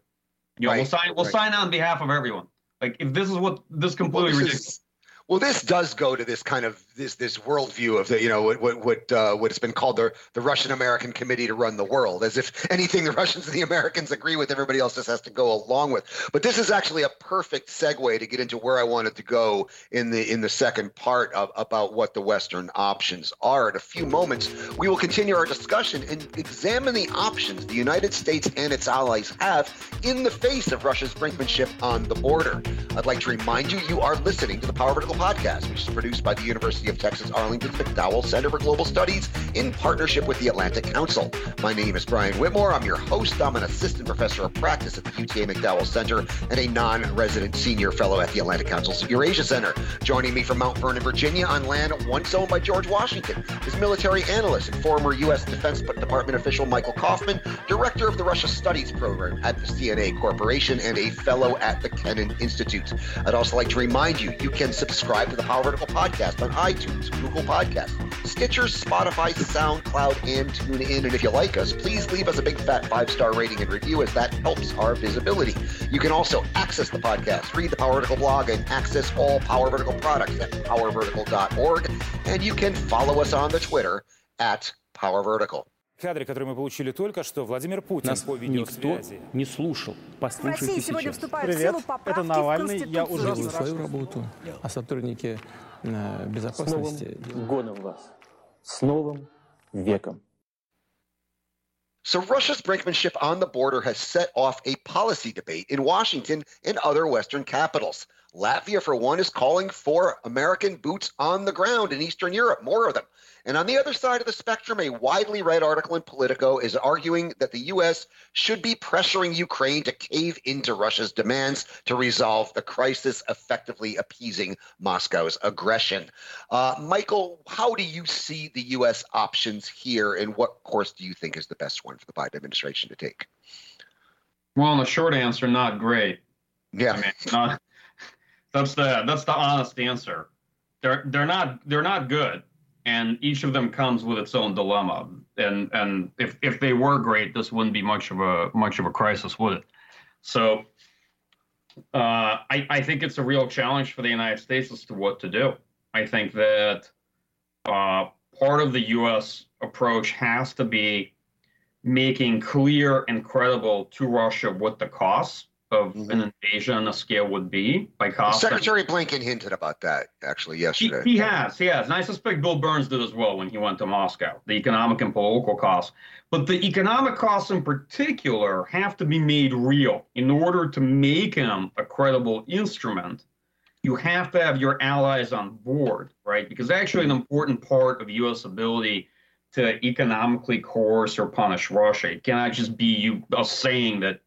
S8: You know, right, we'll sign we'll right. sign on behalf of everyone. Like if this is what this completely well, this ridiculous. Is,
S7: well, this does go to this kind of this this worldview of the you know what what what uh, what has been called the the Russian American Committee to run the world, as if anything the Russians and the Americans agree with, everybody else just has to go along with. But this is actually a perfect segue to get into where I wanted to go in the in the second part of about what the Western options are. In a few moments, we will continue our discussion and examine the options the United States and its allies have in the face of Russia's brinkmanship on the border. I'd like to remind you, you are listening to the Power Vertical podcast, which is produced by the University of Texas Arlington's McDowell Center for Global Studies in partnership with the Atlantic Council. My name is Brian Whitmore. I'm your host. I'm an assistant professor of practice at the UTA McDowell Center and a non resident senior fellow at the Atlantic Council's Eurasia Center. Joining me from Mount Vernon, Virginia, on land once owned by George Washington is military analyst and former U.S. Defense Department official Michael Kofman, director of the Russia Studies program at the CNA Corporation, and a fellow at the Kennan Institute. I'd also like to remind you, you can subscribe to the Power Vertical podcast on iTunes, Google Podcasts, Stitcher, Spotify, SoundCloud, and TuneIn. And if you like us, please leave us a big fat five star rating and review, as that helps our visibility. You can also access the podcast, read the Power Vertical blog, and access all Power Vertical products at powervertical.org. And you can follow us on the Twitter at Power Vertical.
S2: кадре, который мы получили только что, Владимир Путин
S3: Нас
S2: по
S3: видеосвязи. никто не слушал. Послушайте
S4: сегодня
S3: сейчас.
S4: Привет, это Навальный. Я
S3: уже делаю свою работу, а сотрудники э, безопасности...
S6: С Новым годом вас. С Новым веком.
S7: So Russia's brinkmanship on the border has set off a policy debate in Washington and other Western capitals. Latvia, for one, is calling for American boots on the ground in Eastern Europe, more of them. And on the other side of the spectrum, a widely read article in Politico is arguing that the U.S. should be pressuring Ukraine to cave into Russia's demands to resolve the crisis, effectively appeasing Moscow's aggression. Uh, Michael, how do you see the U.S. options here, and what course do you think is the best one for the Biden administration to take?
S8: Well, in the short answer, not great.
S7: Yeah,
S8: I mean, not, that's the that's the honest answer. They're they're not they're not good and each of them comes with its own dilemma. And and if if they were great, this wouldn't be much of a much of a crisis, would it? So uh, I I think it's a real challenge for the United States as to what to do. I think that uh, part of the U.S. approach has to be making clear and credible to Russia what the costs of mm-hmm. an invasion on a scale would be by cost.
S7: Secretary Blinken hinted about that actually yesterday.
S8: He, he, has, he has, and I suspect Bill Burns did as well when he went to Moscow. The economic and political costs, but the economic costs in particular have to be made real in order to make him a credible instrument. You have to have your allies on board, right? Because actually, an important part of U.S. ability to economically coerce or punish Russia. It cannot just be you saying that,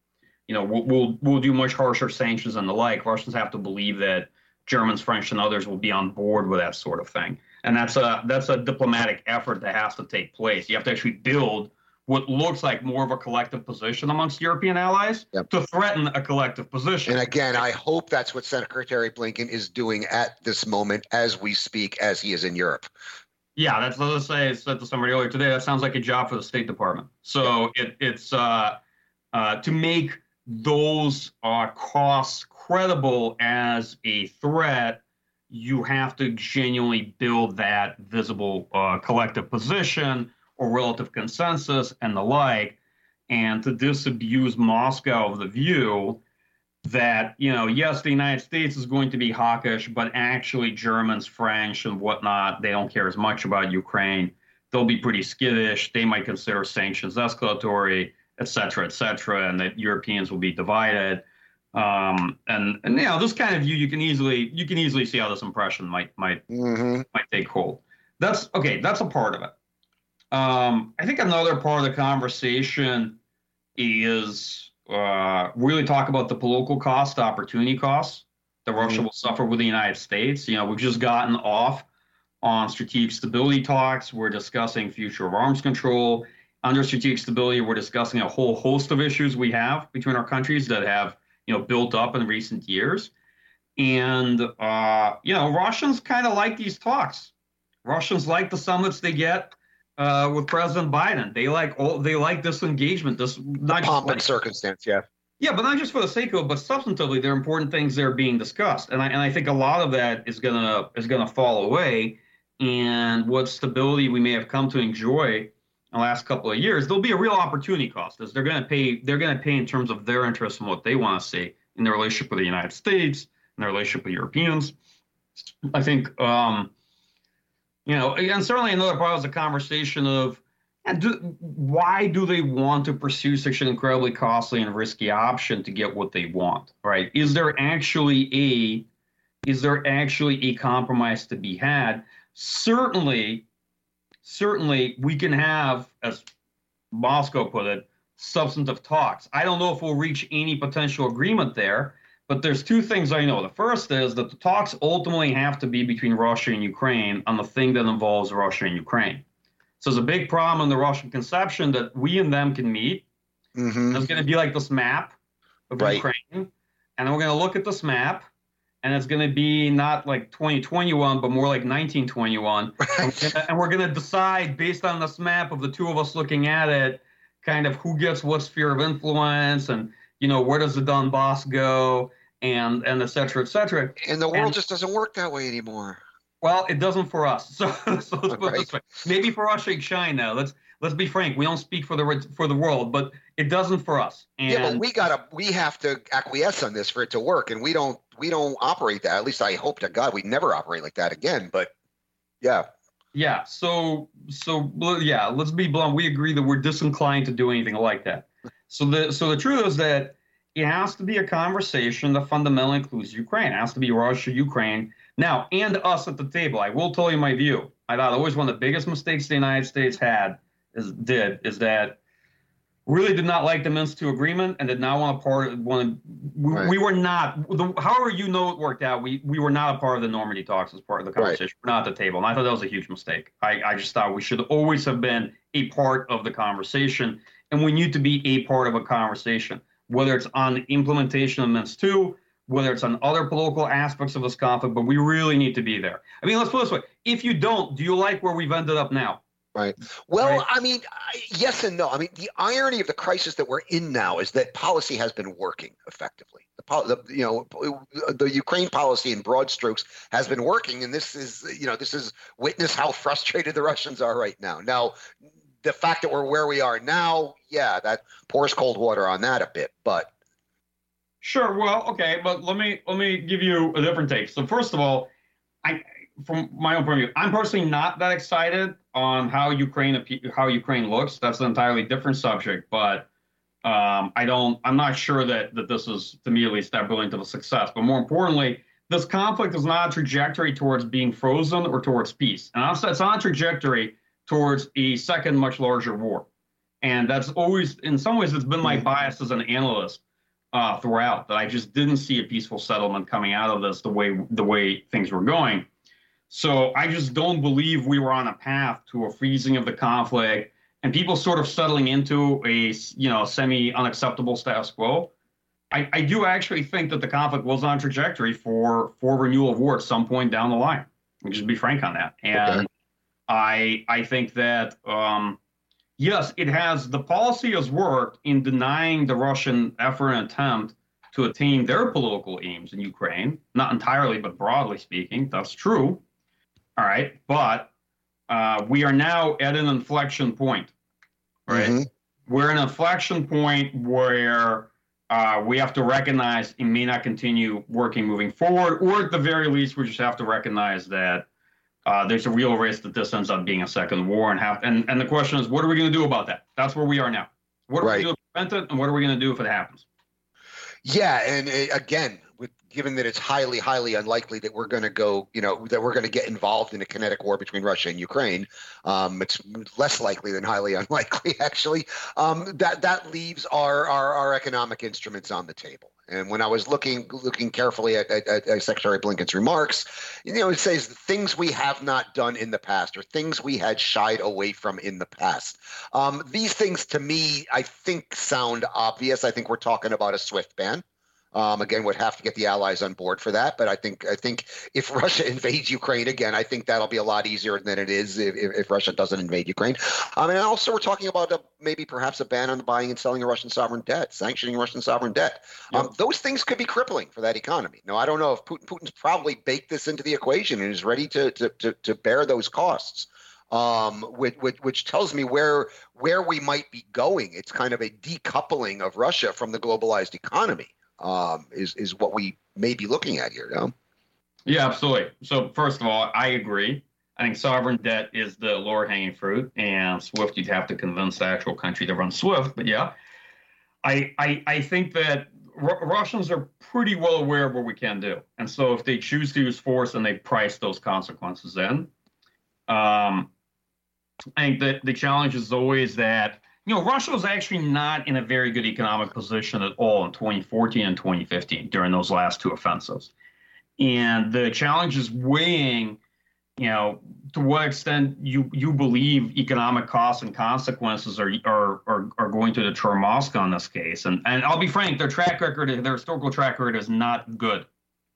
S8: you know, we'll, we'll we'll do much harsher sanctions and the like. Russians have to believe that Germans, French, and others will be on board with that sort of thing. And that's a that's a diplomatic effort that has to take place. You have to actually build what looks like more of a collective position amongst European allies yep. to threaten a collective position.
S7: And again, I hope that's what Secretary Blinken is doing at this moment as we speak, as he is in Europe.
S8: Yeah, that's say I said to somebody earlier today. That sounds like a job for the State Department. So it, it's uh, uh, to make those are costs credible as a threat. You have to genuinely build that visible uh, collective position or relative consensus and the like, and to disabuse Moscow of the view that you know yes the united states is going to be hawkish but actually germans french and whatnot they don't care as much about ukraine they'll be pretty skittish they might consider sanctions escalatory et cetera et cetera and that europeans will be divided um, and and you know this kind of view you can easily you can easily see how this impression might might mm-hmm. might take hold that's okay that's a part of it um, i think another part of the conversation is uh, really talk about the political cost, the opportunity costs that Russia mm-hmm. will suffer with the United States. You know, we've just gotten off on strategic stability talks. We're discussing future of arms control. Under strategic stability, we're discussing a whole host of issues we have between our countries that have, you know, built up in recent years. And uh, you know, Russians kind of like these talks. Russians like the summits they get uh, with President Biden. They like all they like this engagement. This
S7: not pomp and circumstance, yeah.
S8: Yeah, but not just for the sake of it, but substantively, there are important things that are being discussed, and I and I think a lot of that is gonna is gonna fall away. And what stability we may have come to enjoy in the last couple of years, there'll be a real opportunity cost. As they're gonna pay, they're gonna pay in terms of their interests and what they want to see in their relationship with the United States, in their relationship with Europeans. I think um, you know, and certainly another part was the conversation of and do, why do they want to pursue such an incredibly costly and risky option to get what they want, right? Is there actually a is there actually a compromise to be had? Certainly, certainly we can have, as Moscow put it, substantive talks. I don't know if we'll reach any potential agreement there, but there's two things I know. The first is that the talks ultimately have to be between Russia and Ukraine on the thing that involves Russia and Ukraine. So there's a big problem in the Russian conception that we and them can meet. Mm-hmm. There's going to be like this map of right. Ukraine, and we're going to look at this map, and it's going to be not like 2021, but more like 1921. and we're going to decide based on this map of the two of us looking at it, kind of who gets what sphere of influence and you know, where does the Donbass go, and and et cetera, et cetera.
S7: And the world and, just doesn't work that way anymore.
S8: Well, it doesn't for us. So, so let's put this way. Maybe for us, shake shine now. Let's let's be frank. We don't speak for the for the world, but it doesn't for us. And,
S7: yeah, but we gotta we have to acquiesce on this for it to work, and we don't we don't operate that. At least I hope to God we never operate like that again. But yeah.
S8: Yeah. So so yeah. Let's be blunt. We agree that we're disinclined to do anything like that. So the so the truth is that it has to be a conversation that fundamentally includes Ukraine. It has to be Russia, Ukraine, now, and us at the table. I will tell you my view. I thought always one of the biggest mistakes the United States had is did is that really did not like the Minsk II agreement and did not want a part want we, right. we were not the, however you know it worked out we we were not a part of the Normandy talks as part of the conversation right. we're not at the table and I thought that was a huge mistake I, I just thought we should always have been a part of the conversation and we need to be a part of a conversation, whether it's on the implementation of Minsk II, whether it's on other political aspects of this conflict, but we really need to be there. I mean, let's put it this way. If you don't, do you like where we've ended up now?
S7: Right. Mm-hmm. Well, right. I mean, yes and no. I mean, the irony of the crisis that we're in now is that policy has been working effectively. The, the, you know, the Ukraine policy in broad strokes has been working, and this is, you know, this is witness how frustrated the Russians are right now. Now, the fact that we're where we are now, yeah, that pours cold water on that a bit. But
S8: sure, well, okay, but let me let me give you a different take. So first of all, I from my own point of view, I'm personally not that excited on how Ukraine how Ukraine looks. That's an entirely different subject, but. Um, I don't. I'm not sure that that this is, to me at least, that brilliant of a success. But more importantly, this conflict is not a trajectory towards being frozen or towards peace. And it's on a trajectory towards a second, much larger war. And that's always, in some ways, it's been my bias as an analyst uh, throughout that I just didn't see a peaceful settlement coming out of this the way the way things were going. So I just don't believe we were on a path to a freezing of the conflict and people sort of settling into a you know semi unacceptable status quo. I, I do actually think that the conflict was on trajectory for for renewal of war at some point down the line. We just be frank on that. And okay. I I think that um, yes, it has the policy has worked in denying the Russian effort and attempt to attain their political aims in Ukraine. Not entirely, but broadly speaking, that's true. All right, but uh, we are now at an inflection point, right? Mm-hmm. We're an inflection point where uh, we have to recognize it may not continue working moving forward, or at the very least, we just have to recognize that uh, there's a real risk that this ends up being a second war. And have and, and the question is, what are we going to do about that? That's where we are now. What are right. we going to prevent it, and what are we going to do if it happens?
S7: Yeah, and uh, again, with given that it's highly, highly unlikely that we're going to go, you know, that we're going to get involved in a kinetic war between Russia and Ukraine, um, it's less likely than highly unlikely, actually. Um, that that leaves our, our our economic instruments on the table. And when I was looking looking carefully at, at, at, Secretary Blinken's remarks, you know, it says things we have not done in the past or things we had shied away from in the past. Um, these things, to me, I think sound obvious. I think we're talking about a SWIFT ban. Um, again, would have to get the allies on board for that. But I think I think if Russia invades Ukraine again, I think that'll be a lot easier than it is if, if Russia doesn't invade Ukraine. I mean, also we're talking about a, maybe perhaps a ban on the buying and selling of Russian sovereign debt, sanctioning Russian sovereign debt. Yep. Um, those things could be crippling for that economy. Now, I don't know if Putin, Putin's probably baked this into the equation and is ready to to to, to bear those costs um, which, which, which, tells me where where we might be going. It's kind of a decoupling of Russia from the globalized economy um, is is what we may be looking at here. No?
S8: Yeah, absolutely. So first of all, I agree. I think sovereign debt is the lower hanging fruit, and SWIFT you'd have to convince the actual country to run SWIFT. But yeah, I I, I think that R- Russians are pretty well aware of what we can do, and so if they choose to use force and they price those consequences in, um, I think that the challenge is always that you know, Russia was actually not in a very good economic position at all in 2014 and 2015 during those last two offensives. And the challenge is weighing, you know, to what extent you you believe economic costs and consequences are are are, are going to deter Moscow in this case. And and I'll be frank, their track record, their historical track record is not good.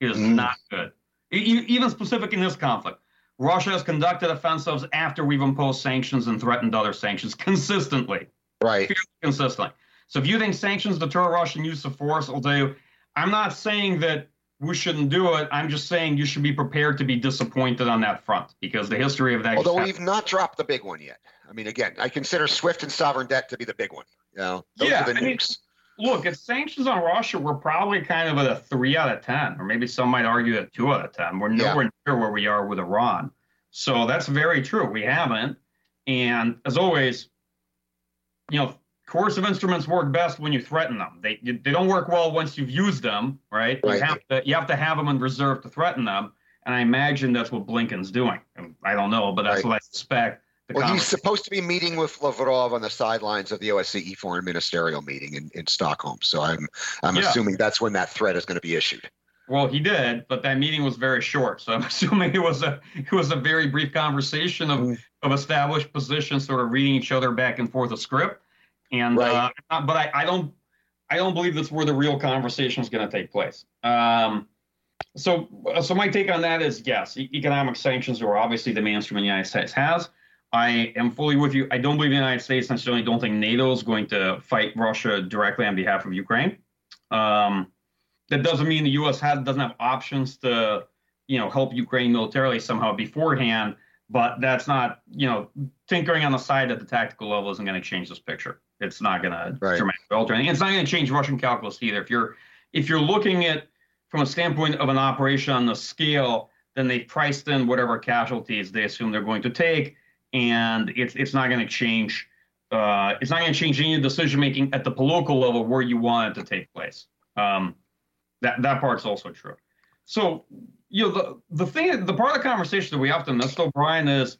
S8: It is mm. not good. Even specific in this conflict. Russia has conducted offensives after we've imposed sanctions and threatened other sanctions consistently
S7: right
S8: consistently. So if you think sanctions deter Russian use of force I'll do, I'm not saying that we shouldn't do it. I'm just saying you should be prepared to be disappointed on that front because the history of that.
S7: Although we've not dropped the big one yet. I mean, again, I consider SWIFT and sovereign debt to be the big one. You know, those yeah, are the nukes.
S8: I mean, look, if sanctions on Russia, we're probably kind of at a three out of ten, or maybe some might argue a two out of ten. We're nowhere yeah. near where we are with Iran. So that's very true. We haven't. And as always, you know, coercive instruments work best when you threaten them. They they don't work well once you've used them, right? right? You have to you have to have them in reserve to threaten them. And I imagine that's what Blinken's doing. I don't know, but that's right. what I suspect.
S7: Well, he's supposed to be meeting with Lavrov on the sidelines of the OSCE foreign ministerial meeting in, in Stockholm. So I'm I'm yeah. assuming that's when that threat is going to be issued.
S8: Well, he did, but that meeting was very short. So I'm assuming it was a it was a very brief conversation of, mm. of established positions, sort of reading each other back and forth a script. And right. uh, but I, I don't I don't believe that's where the real conversation is going to take place. Um, so so my take on that is yes, economic sanctions are obviously the mainstream the United States has. I am fully with you. I don't believe the United States necessarily don't think NATO is going to fight Russia directly on behalf of Ukraine. Um, that doesn't mean the U.S. Has, doesn't have options to, you know, help Ukraine militarily somehow beforehand. But that's not, you know, tinkering on the side at the tactical level isn't going to change this picture. It's not going to dramatically alter anything. It's not going to change Russian calculus either. If you're if you're looking at from a standpoint of an operation on the scale, then they priced in whatever casualties they assume they're going to take, and it's it's not going to change. Uh, it's not going to change any decision making at the political level where you want it to take place. Um, that that part's also true. So you know the the thing the part of the conversation that we often miss though, Brian, is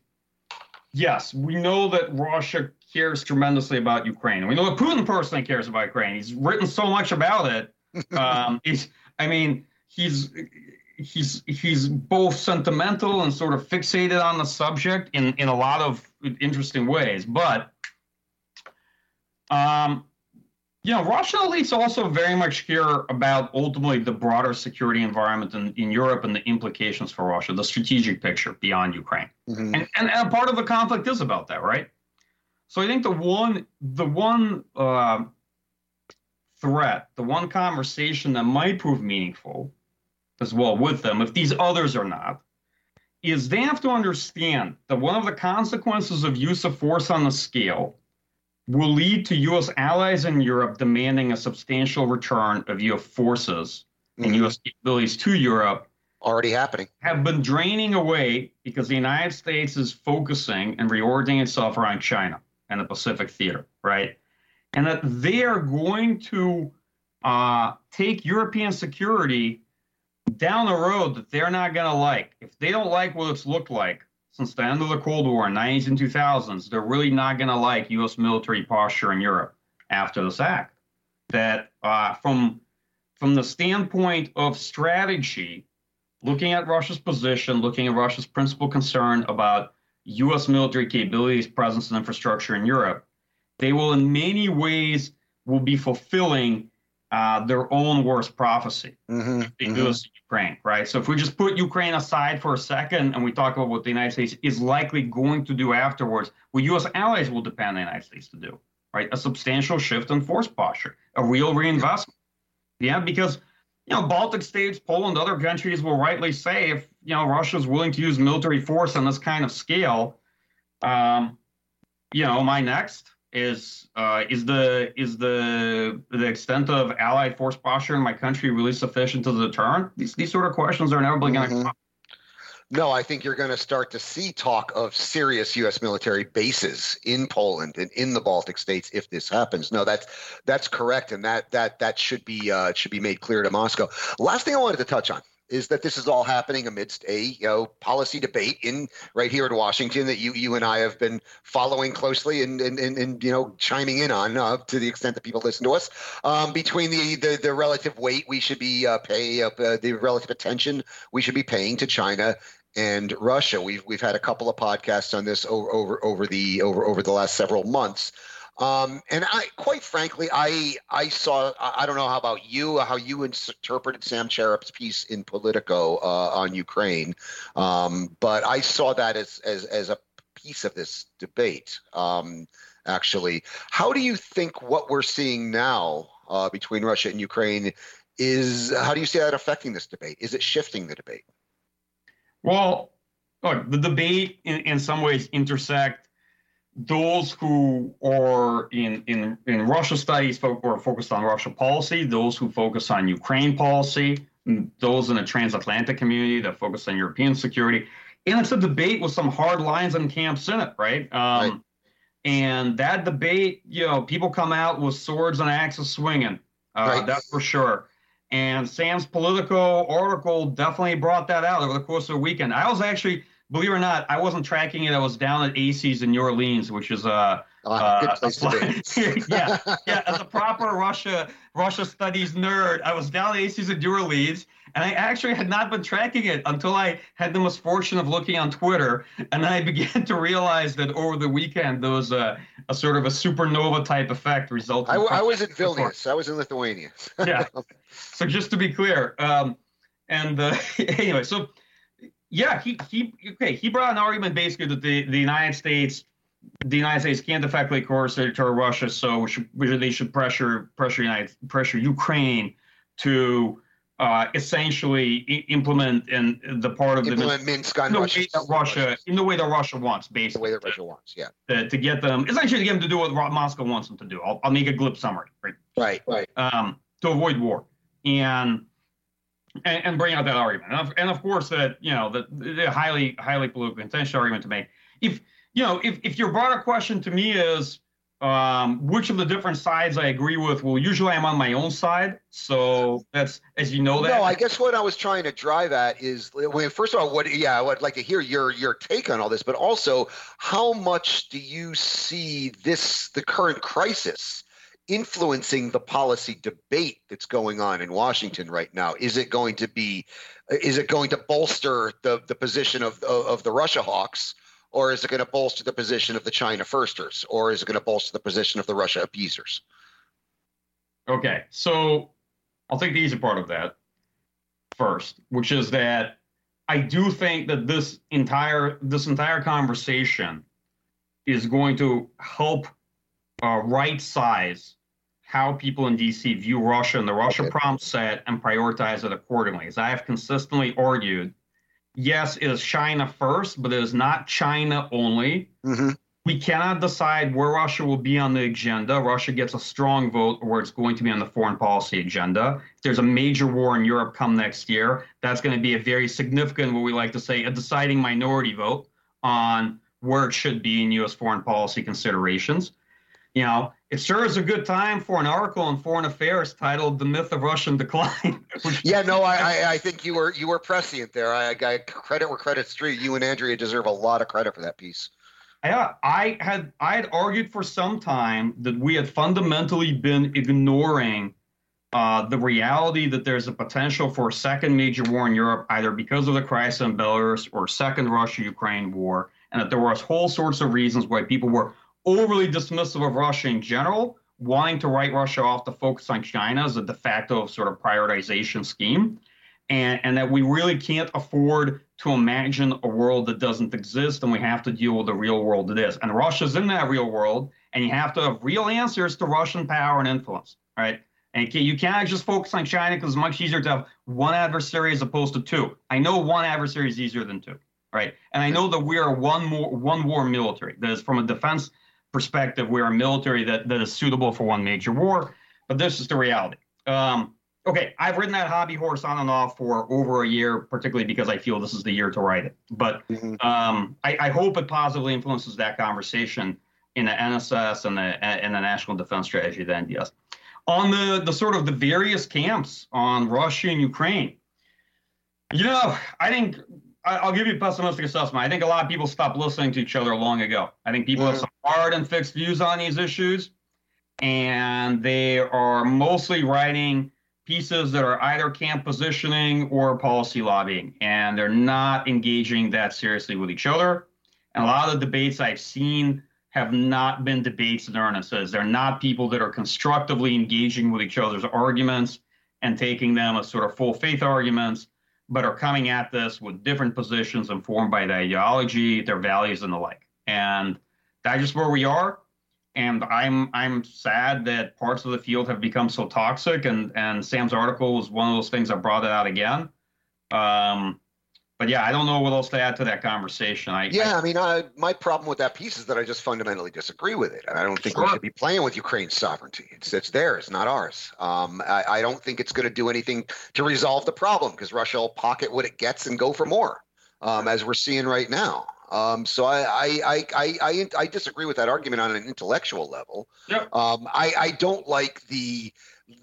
S8: yes, we know that Russia cares tremendously about Ukraine. We know that Putin personally cares about Ukraine. He's written so much about it. Um, he's, I mean, he's he's he's both sentimental and sort of fixated on the subject in in a lot of interesting ways. But um, you know, Russian elites also very much care about ultimately the broader security environment in, in Europe and the implications for Russia, the strategic picture beyond Ukraine. Mm-hmm. And, and, and part of the conflict is about that, right? So I think the one the one uh, threat, the one conversation that might prove meaningful as well with them, if these others are not, is they have to understand that one of the consequences of use of force on the scale will lead to U.S. allies in Europe demanding a substantial return of U.S. forces mm-hmm. and U.S. capabilities to Europe.
S7: Already happening.
S8: Have been draining away because the United States is focusing and reordering itself around China and the Pacific theater, right? And that they are going to uh, take European security down the road that they're not going to like. If they don't like what it's looked like since the end of the Cold War in 90s and 2000s, they're really not going to like U.S. military posture in Europe after this act. That uh, from from the standpoint of strategy, looking at Russia's position, looking at Russia's principal concern about U.S. military capabilities, presence, and infrastructure in Europe, they will in many ways will be fulfilling uh, their own worst prophecy. Mm-hmm, they mm-hmm. do this in Ukraine, right? So if we just put Ukraine aside for a second and we talk about what the United States is likely going to do afterwards, what U.S. allies will depend on the United States to do, right? A substantial shift in force posture, a real reinvestment. Yeah, because you know Baltic states, Poland, other countries will rightly say if you know Russia is willing to use military force on this kind of scale, um, you know, my next is uh, is the is the the extent of allied force posture in my country really sufficient to deter? These these sort of questions are inevitably mm-hmm. going to come.
S7: No, I think you're going to start to see talk of serious U.S. military bases in Poland and in the Baltic states if this happens. No, that's that's correct, and that that that should be uh, should be made clear to Moscow. Last thing I wanted to touch on is that this is all happening amidst a you know policy debate in right here in Washington that you you and I have been following closely and and, and, and you know chiming in on uh, to the extent that people listen to us um, between the, the the relative weight we should be uh, pay uh, the relative attention we should be paying to China and Russia. We've we've had a couple of podcasts on this over over over the over over the last several months. Um, and I, quite frankly, I I saw. I don't know how about you, how you interpreted Sam Charap's piece in Politico uh, on Ukraine, um, but I saw that as as as a piece of this debate. Um, actually, how do you think what we're seeing now uh, between Russia and Ukraine is? How do you see that affecting this debate? Is it shifting the debate?
S8: Well, look, the debate in, in some ways intersect those who are in in in Russia studies are focused on Russia policy, those who focus on Ukraine policy, those in the transatlantic community that focus on European security, and it's a debate with some hard lines and camps in it, right? Um, right. And that debate, you know, people come out with swords and axes swinging. Uh, right. That's for sure. And Sam's Politico article definitely brought that out over the course of the weekend. I was actually believe it or not, I wasn't tracking it. I was down at ACES in New Orleans, which is a
S7: oh, uh, a,
S8: yeah, yeah. As a proper Russia Russia studies nerd, I was down at ACES in New Orleans, and I actually had not been tracking it until I had the misfortune of looking on Twitter, and then I began to realize that over the weekend there was a, a sort of a supernova type effect resulting.
S7: I, I was in Vilnius. I was in Lithuania.
S8: yeah. So just to be clear, um, and uh, anyway, so yeah, he he okay. He brought an argument basically that the, the United States the United States can't effectively coerce territory Russia, so should, they should pressure pressure United pressure Ukraine to uh, essentially implement in the part of
S7: implement
S8: the
S7: Minsk on
S8: the
S7: Russia,
S8: way that Russia in the way that Russia wants, basically.
S7: The way that Russia wants, yeah.
S8: To, to get them essentially to get them to do what Moscow wants them to do. I'll, I'll make a glib summary, right?
S7: Right, right.
S8: Um, to avoid war, and and, and bring out that argument. And of, and of course, that you know, the, the highly highly political contentious argument to make. If you know, if if your broader question to me is, Um, which of the different sides I agree with? Well, usually I'm on my own side, so that's as you know that.
S7: No, I guess what I was trying to drive at is, well, first of all, what? Yeah, I would like to hear your your take on all this, but also, how much do you see this the current crisis? Influencing the policy debate that's going on in Washington right now? Is it going to be, is it going to bolster the the position of of, of the Russia hawks, or is it going to bolster the position of the China firsters, or is it going to bolster the position of the Russia appeasers?
S8: Okay, so I'll take the easy part of that first, which is that I do think that this entire this entire conversation is going to help uh, right size how people in DC view Russia and the Russia okay. problem set and prioritize it accordingly. As I have consistently argued, yes, it is China first, but it is not China only. Mm-hmm. We cannot decide where Russia will be on the agenda. Russia gets a strong vote or where it's going to be on the foreign policy agenda. If there's a major war in Europe come next year, that's going to be a very significant, what we like to say, a deciding minority vote on where it should be in U.S. foreign policy considerations. You know, it sure is a good time for an article on Foreign Affairs titled "The Myth of Russian Decline."
S7: yeah, no, I, I think you were you were prescient there. I, I credit where credit's due. You and Andrea deserve a lot of credit for that piece.
S8: Yeah, I had I had argued for some time that we had fundamentally been ignoring uh, the reality that there's a potential for a second major war in Europe, either because of the crisis in Belarus or second Russia-Ukraine war, and that there was whole sorts of reasons why people were overly dismissive of Russia in general, wanting to write Russia off to focus on China as a de facto sort of prioritization scheme, and, and that we really can't afford to imagine a world that doesn't exist and we have to deal with the real world that is. And Russia's in that real world, and you have to have real answers to Russian power and influence, right? And you can't just focus on China because it's much easier to have one adversary as opposed to two. I know one adversary is easier than two, right? And I know that we are one more one war military. That is from a defense perspective, we're a military that, that is suitable for one major war, but this is the reality. Um, okay, I've ridden that hobby horse on and off for over a year, particularly because I feel this is the year to ride it. But mm-hmm. um, I, I, hope it positively influences that conversation in the NSS and the and the National Defense Strategy, the NDS. On the the sort of the various camps on Russia and Ukraine, you know, I think I'll give you a pessimistic assessment. I think a lot of people stopped listening to each other long ago. I think people have some hard and fixed views on these issues, and they are mostly writing pieces that are either camp positioning or policy lobbying, and they're not engaging that seriously with each other. And a lot of the debates I've seen have not been debates in earnest. As They're not people that are constructively engaging with each other's arguments and taking them as sort of full faith arguments but are coming at this with different positions informed by their ideology, their values, and the like. And that's just where we are. And I'm I'm sad that parts of the field have become so toxic. And and Sam's article was one of those things that brought it out again. Um, but yeah, I don't know what else to add to that conversation. I,
S7: yeah, I, I mean, I, my problem with that piece is that I just fundamentally disagree with it, and I don't think sure. we should be playing with Ukraine's sovereignty. It's it's theirs, not ours. Um, I, I don't think it's going to do anything to resolve the problem because Russia will pocket what it gets and go for more, um, as we're seeing right now. Um, so I, I, I, I, I disagree with that argument on an intellectual level.
S8: Yep.
S7: Um, I, I don't like the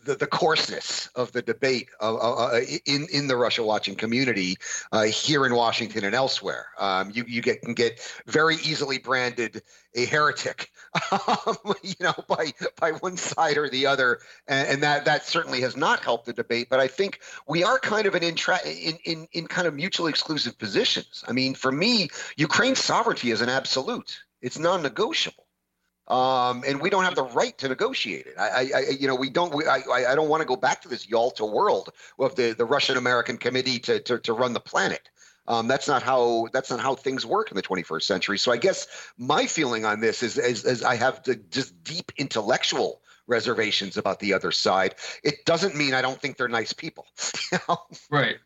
S7: the, the coarseness of the debate uh, uh, in in the Russia watching community uh, here in Washington and elsewhere. Um, you you get can get very easily branded a heretic, um, you know, by by one side or the other, and, and, that that certainly has not helped the debate. But I think we are kind of an intra- in in in kind of mutually exclusive positions. I mean, for me, Ukraine's sovereignty is an absolute; it's non-negotiable um, and we don't have the right to negotiate it. I, I you know, we don't. We, I, I don't want to go back to this Yalta world of the the Russian American Committee to, to to run the planet. Um, that's not how that's not how things work in the 21st century. So I guess my feeling on this is is, is I have the, just deep intellectual reservations about the other side. It doesn't mean I don't think they're nice people.
S8: Right.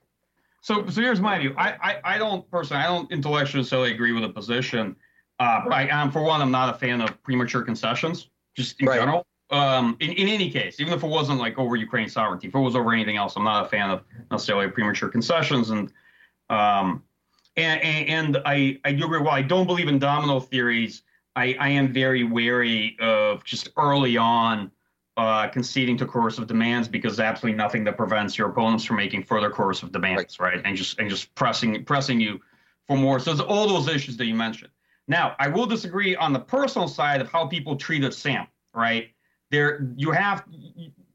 S8: So so here's my view. I, I I don't personally I don't intellectually necessarily agree with the position. Uh, I, am for one, I'm not a fan of premature concessions, just in right. general. Um, in, in any case, even if it wasn't like over Ukraine sovereignty, if it was over anything else, I'm not a fan of necessarily premature concessions. And um, and, and I, I do agree. Well, I don't believe in domino theories I, I am very wary of just early on uh, conceding to coercive demands because there's absolutely nothing that prevents your opponents from making further coercive demands, right? right? And just and just pressing pressing you for more. So there's all those issues that you mentioned. Now, I will disagree on the personal side of how people treated Sam, right? There, you have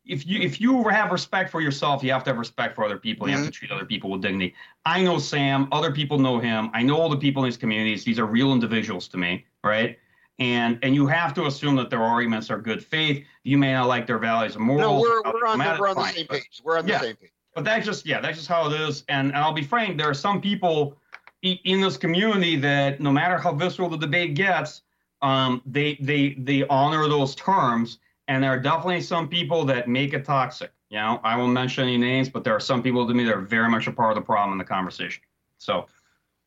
S8: if you if you have respect for yourself, you have to have respect for other people. Mm-hmm. You have to mm-hmm. treat other people with dignity. I know Sam. Other people know him. I know all the people in his communities. These are real individuals to me, right? And and you have to assume that their arguments are good faith. You may not like their values and morals.
S7: No, we're, we're on, the, we're on the same page. We're on the
S8: yeah,
S7: same page.
S8: But that's just yeah, that's just how it is. And and I'll be frank, there are some people in this community that no matter how visceral the debate gets, um, they they they honor those terms and there are definitely some people that make it toxic. You know, I won't mention any names, but there are some people to me that are very much a part of the problem in the conversation. So,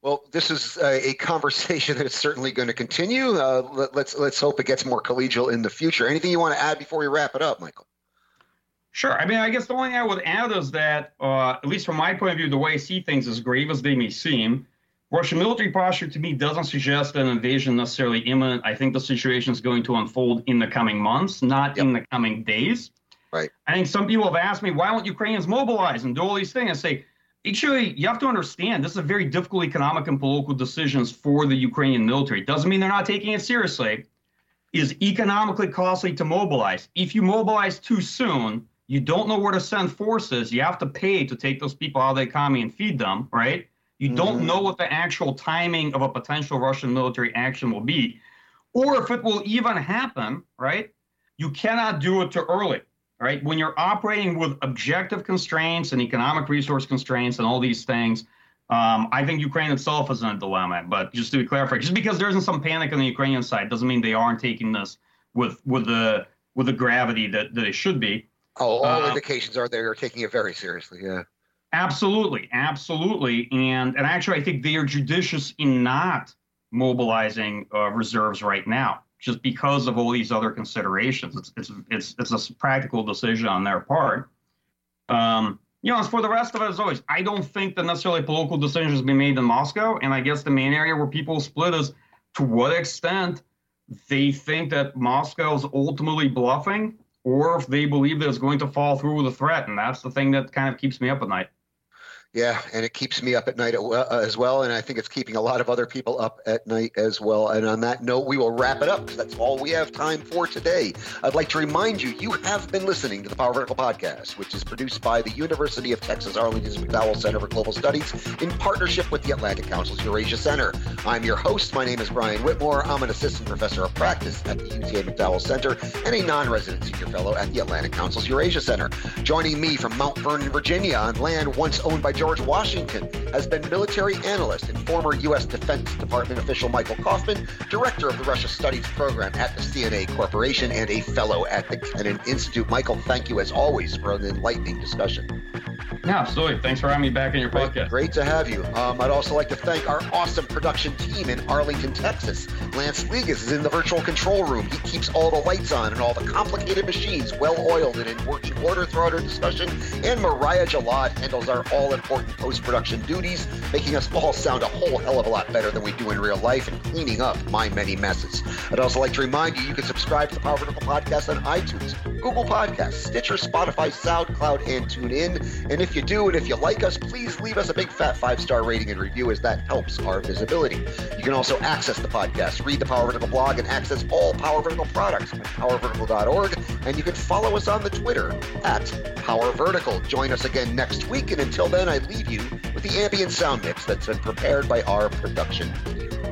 S7: well, this is a, conversation that's certainly going to continue. Uh, let, let's let's hope it gets more collegial in the future. Anything you want to add before we wrap it up, Michael?
S8: Sure. I mean, I guess the only thing I would add is that, uh, at least from my point of view, the way I see things, as grave as they may seem, Russian military posture to me doesn't suggest an invasion necessarily imminent. I think the situation is going to unfold in the coming months, not yep. in the coming days.
S7: Right.
S8: I think some people have asked me, why won't Ukrainians mobilize and do all these things? I say, actually, you have to understand this is a very difficult economic and political decisions for the Ukrainian military. It doesn't mean they're not taking it seriously. It is economically costly to mobilize. If you mobilize too soon, you don't know where to send forces. You have to pay to take those people out of the economy and feed them, right? You mm-hmm. don't know what the actual timing of a potential Russian military action will be, or if it will even happen, right? You cannot do it too early, right? When you're operating with objective constraints and economic resource constraints and all these things, um, I think Ukraine itself is in a dilemma. But just to be clear, just because there isn't some panic on the Ukrainian side doesn't mean they aren't taking this with with the with the gravity that, that it should be.
S7: Oh, all uh, indications are they are taking it very seriously. Yeah.
S8: Absolutely, absolutely, and and actually, I think they are judicious in not mobilizing uh, reserves right now, just because of all these other considerations. It's it's it's it's a practical decision on their part. Um, you know, as for the rest of it, as always, I don't think that necessarily political decisions be made in Moscow, and I guess the main area where people split is to what extent they think that Moscow is ultimately bluffing, or if they believe that it's going to fall through with a threat, and that's the thing that kind of keeps me up at night.
S7: Yeah, and it keeps me up at night uh, as well, and I think it's keeping a lot of other people up at night as well. And on that note, we will wrap it up that's all we have time for today. I'd like to remind you, you have been listening to the Power Vertical Podcast, which is produced by the University of Texas Arlington's McDowell Center for Global Studies in partnership with the Atlantic Council's Eurasia Center. I'm your host. My name is Brian Whitmore. I'm an assistant professor of practice at the UTA McDowell Center and a non-resident senior fellow at the Atlantic Council's Eurasia Center. Joining me from Mount Vernon, Virginia, on land once owned by George Washington has been military analyst and former U.S. Defense Department official Michael Kofman, director of the Russia Studies Program at the CNA Corporation, and a fellow at the Kennan Institute. Michael, thank you as always for an enlightening discussion.
S8: Yeah, absolutely. Thanks for having me back in your
S7: great,
S8: podcast.
S7: Great to have you. Um, I'd also like to thank our awesome production team in Arlington, Texas. Lance Ligas is in the virtual control room. He keeps all the lights on and all the complicated machines well oiled and in working order throughout our discussion. And Mariah Jalad handles our all important post production duties, making us all sound a whole hell of a lot better than we do in real life and cleaning up my many messes. I'd also like to remind you you can subscribe to the Power Vertical Podcast on iTunes, Google Podcasts, Stitcher, Spotify, SoundCloud, and TuneIn. And if you do, and if you like us, please leave us a big fat five star rating and review as that helps our visibility. You can also access the podcast, read the Power Vertical blog, and access all Power Vertical products at powervertical.org. And you can follow us on the Twitter at Power Vertical. Join us again next week. And until then, Leave you with the ambient sound mix that's been prepared by our production team.